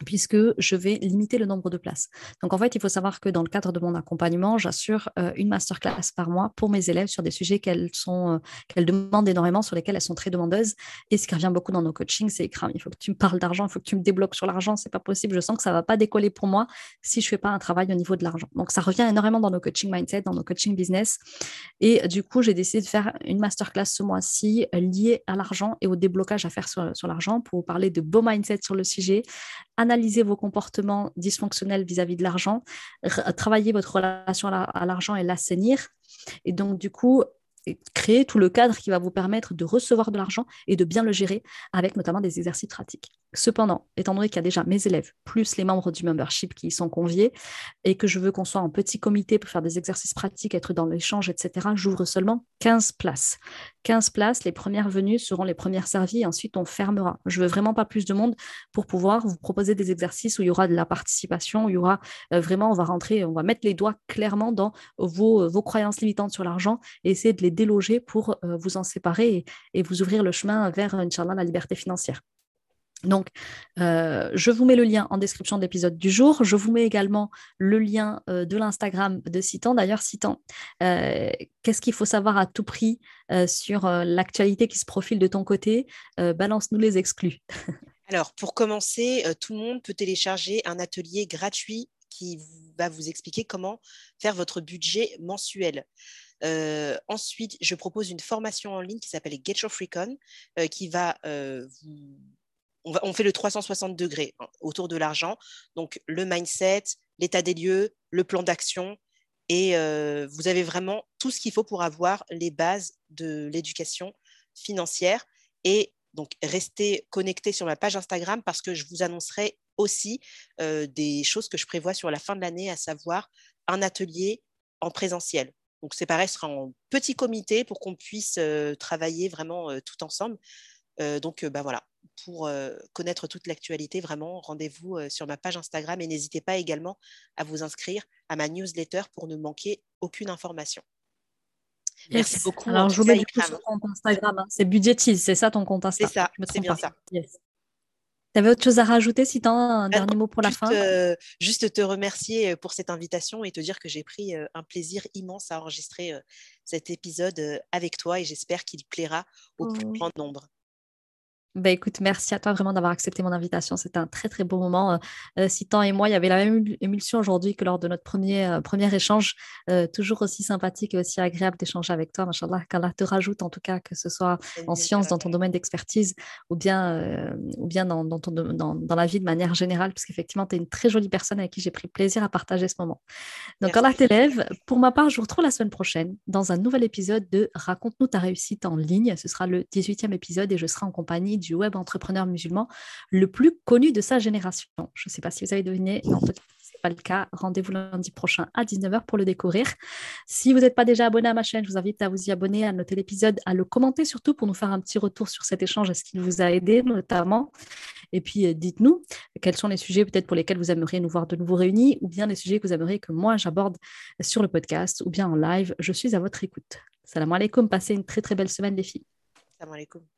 puisque je vais limiter le nombre de places. Donc en fait, il faut savoir que dans le cadre de mon accompagnement, j'assure euh, une masterclass par mois pour mes élèves sur des sujets qu'elles sont euh, qu'elles demandent énormément, sur lesquels elles sont très demandeuses. Et ce qui revient beaucoup dans nos coachings, c'est écran. Il faut que tu me parles d'argent, il faut que tu me débloques sur l'argent. C'est pas possible. Je sens que ça va pas décoller pour moi si je fais pas un travail au niveau de l'argent. Donc ça revient énormément dans nos coaching mindset, dans nos coaching business. Et du coup, j'ai décidé de faire une masterclass ce mois-ci euh, liée à l'argent et au déblocage à faire sur, sur l'argent pour vous parler de beau mindset sur le sujet, analyser vos comportements dysfonctionnels vis-à-vis de l'argent, travailler votre relation à l'argent et l'assainir. Et donc, du coup, créer tout le cadre qui va vous permettre de recevoir de l'argent et de bien le gérer avec notamment des exercices pratiques. Cependant, étant donné qu'il y a déjà mes élèves, plus les membres du membership qui y sont conviés, et que je veux qu'on soit en petit comité pour faire des exercices pratiques, être dans l'échange, etc., j'ouvre seulement 15 places. 15 places, les premières venues seront les premières servies, et ensuite on fermera. Je veux vraiment pas plus de monde pour pouvoir vous proposer des exercices où il y aura de la participation, où il y aura euh, vraiment, on va rentrer, on va mettre les doigts clairement dans vos, vos croyances limitantes sur l'argent et essayer de les déloger pour euh, vous en séparer et, et vous ouvrir le chemin vers, Inch'Allah, la liberté financière. Donc, euh, je vous mets le lien en description de l'épisode du jour. Je vous mets également le lien euh, de l'Instagram de Citan. D'ailleurs, Citan, euh, qu'est-ce qu'il faut savoir à tout prix sur l'actualité qui se profile de ton côté? Balance-nous les exclus. Alors, pour commencer, tout le monde peut télécharger un atelier gratuit qui va vous expliquer comment faire votre budget mensuel. ensuite, je propose une formation en ligne qui s'appelle Get Your Freecon, qui va vous on, fait le 360 degrés hein, autour de l'argent. Donc, le mindset, l'état des lieux, le plan d'action. Et euh, vous avez vraiment tout ce qu'il faut pour avoir les bases de l'éducation financière. Et donc, restez connectés sur ma page Instagram parce que je vous annoncerai aussi euh, des choses que je prévois sur la fin de l'année, à savoir un atelier en présentiel. Donc, c'est pareil, ce sera en petit comité pour qu'on puisse euh, travailler vraiment tout ensemble. donc, bah voilà, pour connaître toute l'actualité, vraiment, rendez-vous sur ma page Instagram et n'hésitez pas également à vous inscrire à ma newsletter pour ne manquer aucune information. Merci beaucoup. Alors, je vous mets du coup sur ton Instagram. Hein. C'est Budgetise, c'est ça ton compte Instagram C'est ça, c'est bien ça. Tu avais autre chose à rajouter, si tu as un dernier mot pour la fin? Juste te remercier pour cette invitation et te dire que j'ai pris un plaisir immense à enregistrer cet épisode avec toi et j'espère qu'il plaira au plus grand nombre. Bah, écoute, merci à toi vraiment d'avoir accepté mon invitation. C'était un très très beau moment. Euh, euh Citan et moi, il y avait la même émulsion aujourd'hui que lors de notre premier, euh, premier échange. Euh, toujours aussi sympathique et aussi agréable d'échanger avec toi. Machallah, qu'Allah te rajoute en tout cas, que ce soit en sciences, dans ton domaine d'expertise ou bien, ou bien dans, dans, ton, dans, dans, la vie de manière générale, parce qu'effectivement, tu es une très jolie personne avec qui j'ai pris plaisir à partager ce moment. Donc, Allah t'élève. Pour ma part, je vous retrouve la semaine prochaine dans un nouvel épisode de Raconte-nous ta réussite en ligne. Ce sera le 18e épisode et je serai en compagnie du web entrepreneur musulman le plus connu de sa génération. Je ne sais pas si vous avez deviné, en ce n'est pas le cas. Rendez-vous lundi prochain à 19h pour le découvrir. Si vous n'êtes pas déjà abonné à ma chaîne, je vous invite à vous y abonner, à noter l'épisode, à le commenter surtout pour nous faire un petit retour sur cet échange, est-ce qu'il vous a aidé notamment? Et puis, euh, dites-nous quels sont les sujets peut-être pour lesquels vous aimeriez nous voir de nouveau réunis, ou bien les sujets que vous aimeriez que moi j'aborde sur le podcast, ou bien en live. Je suis à votre écoute. Salam alaikum, passez une très très belle semaine les filles. Salam alaikum.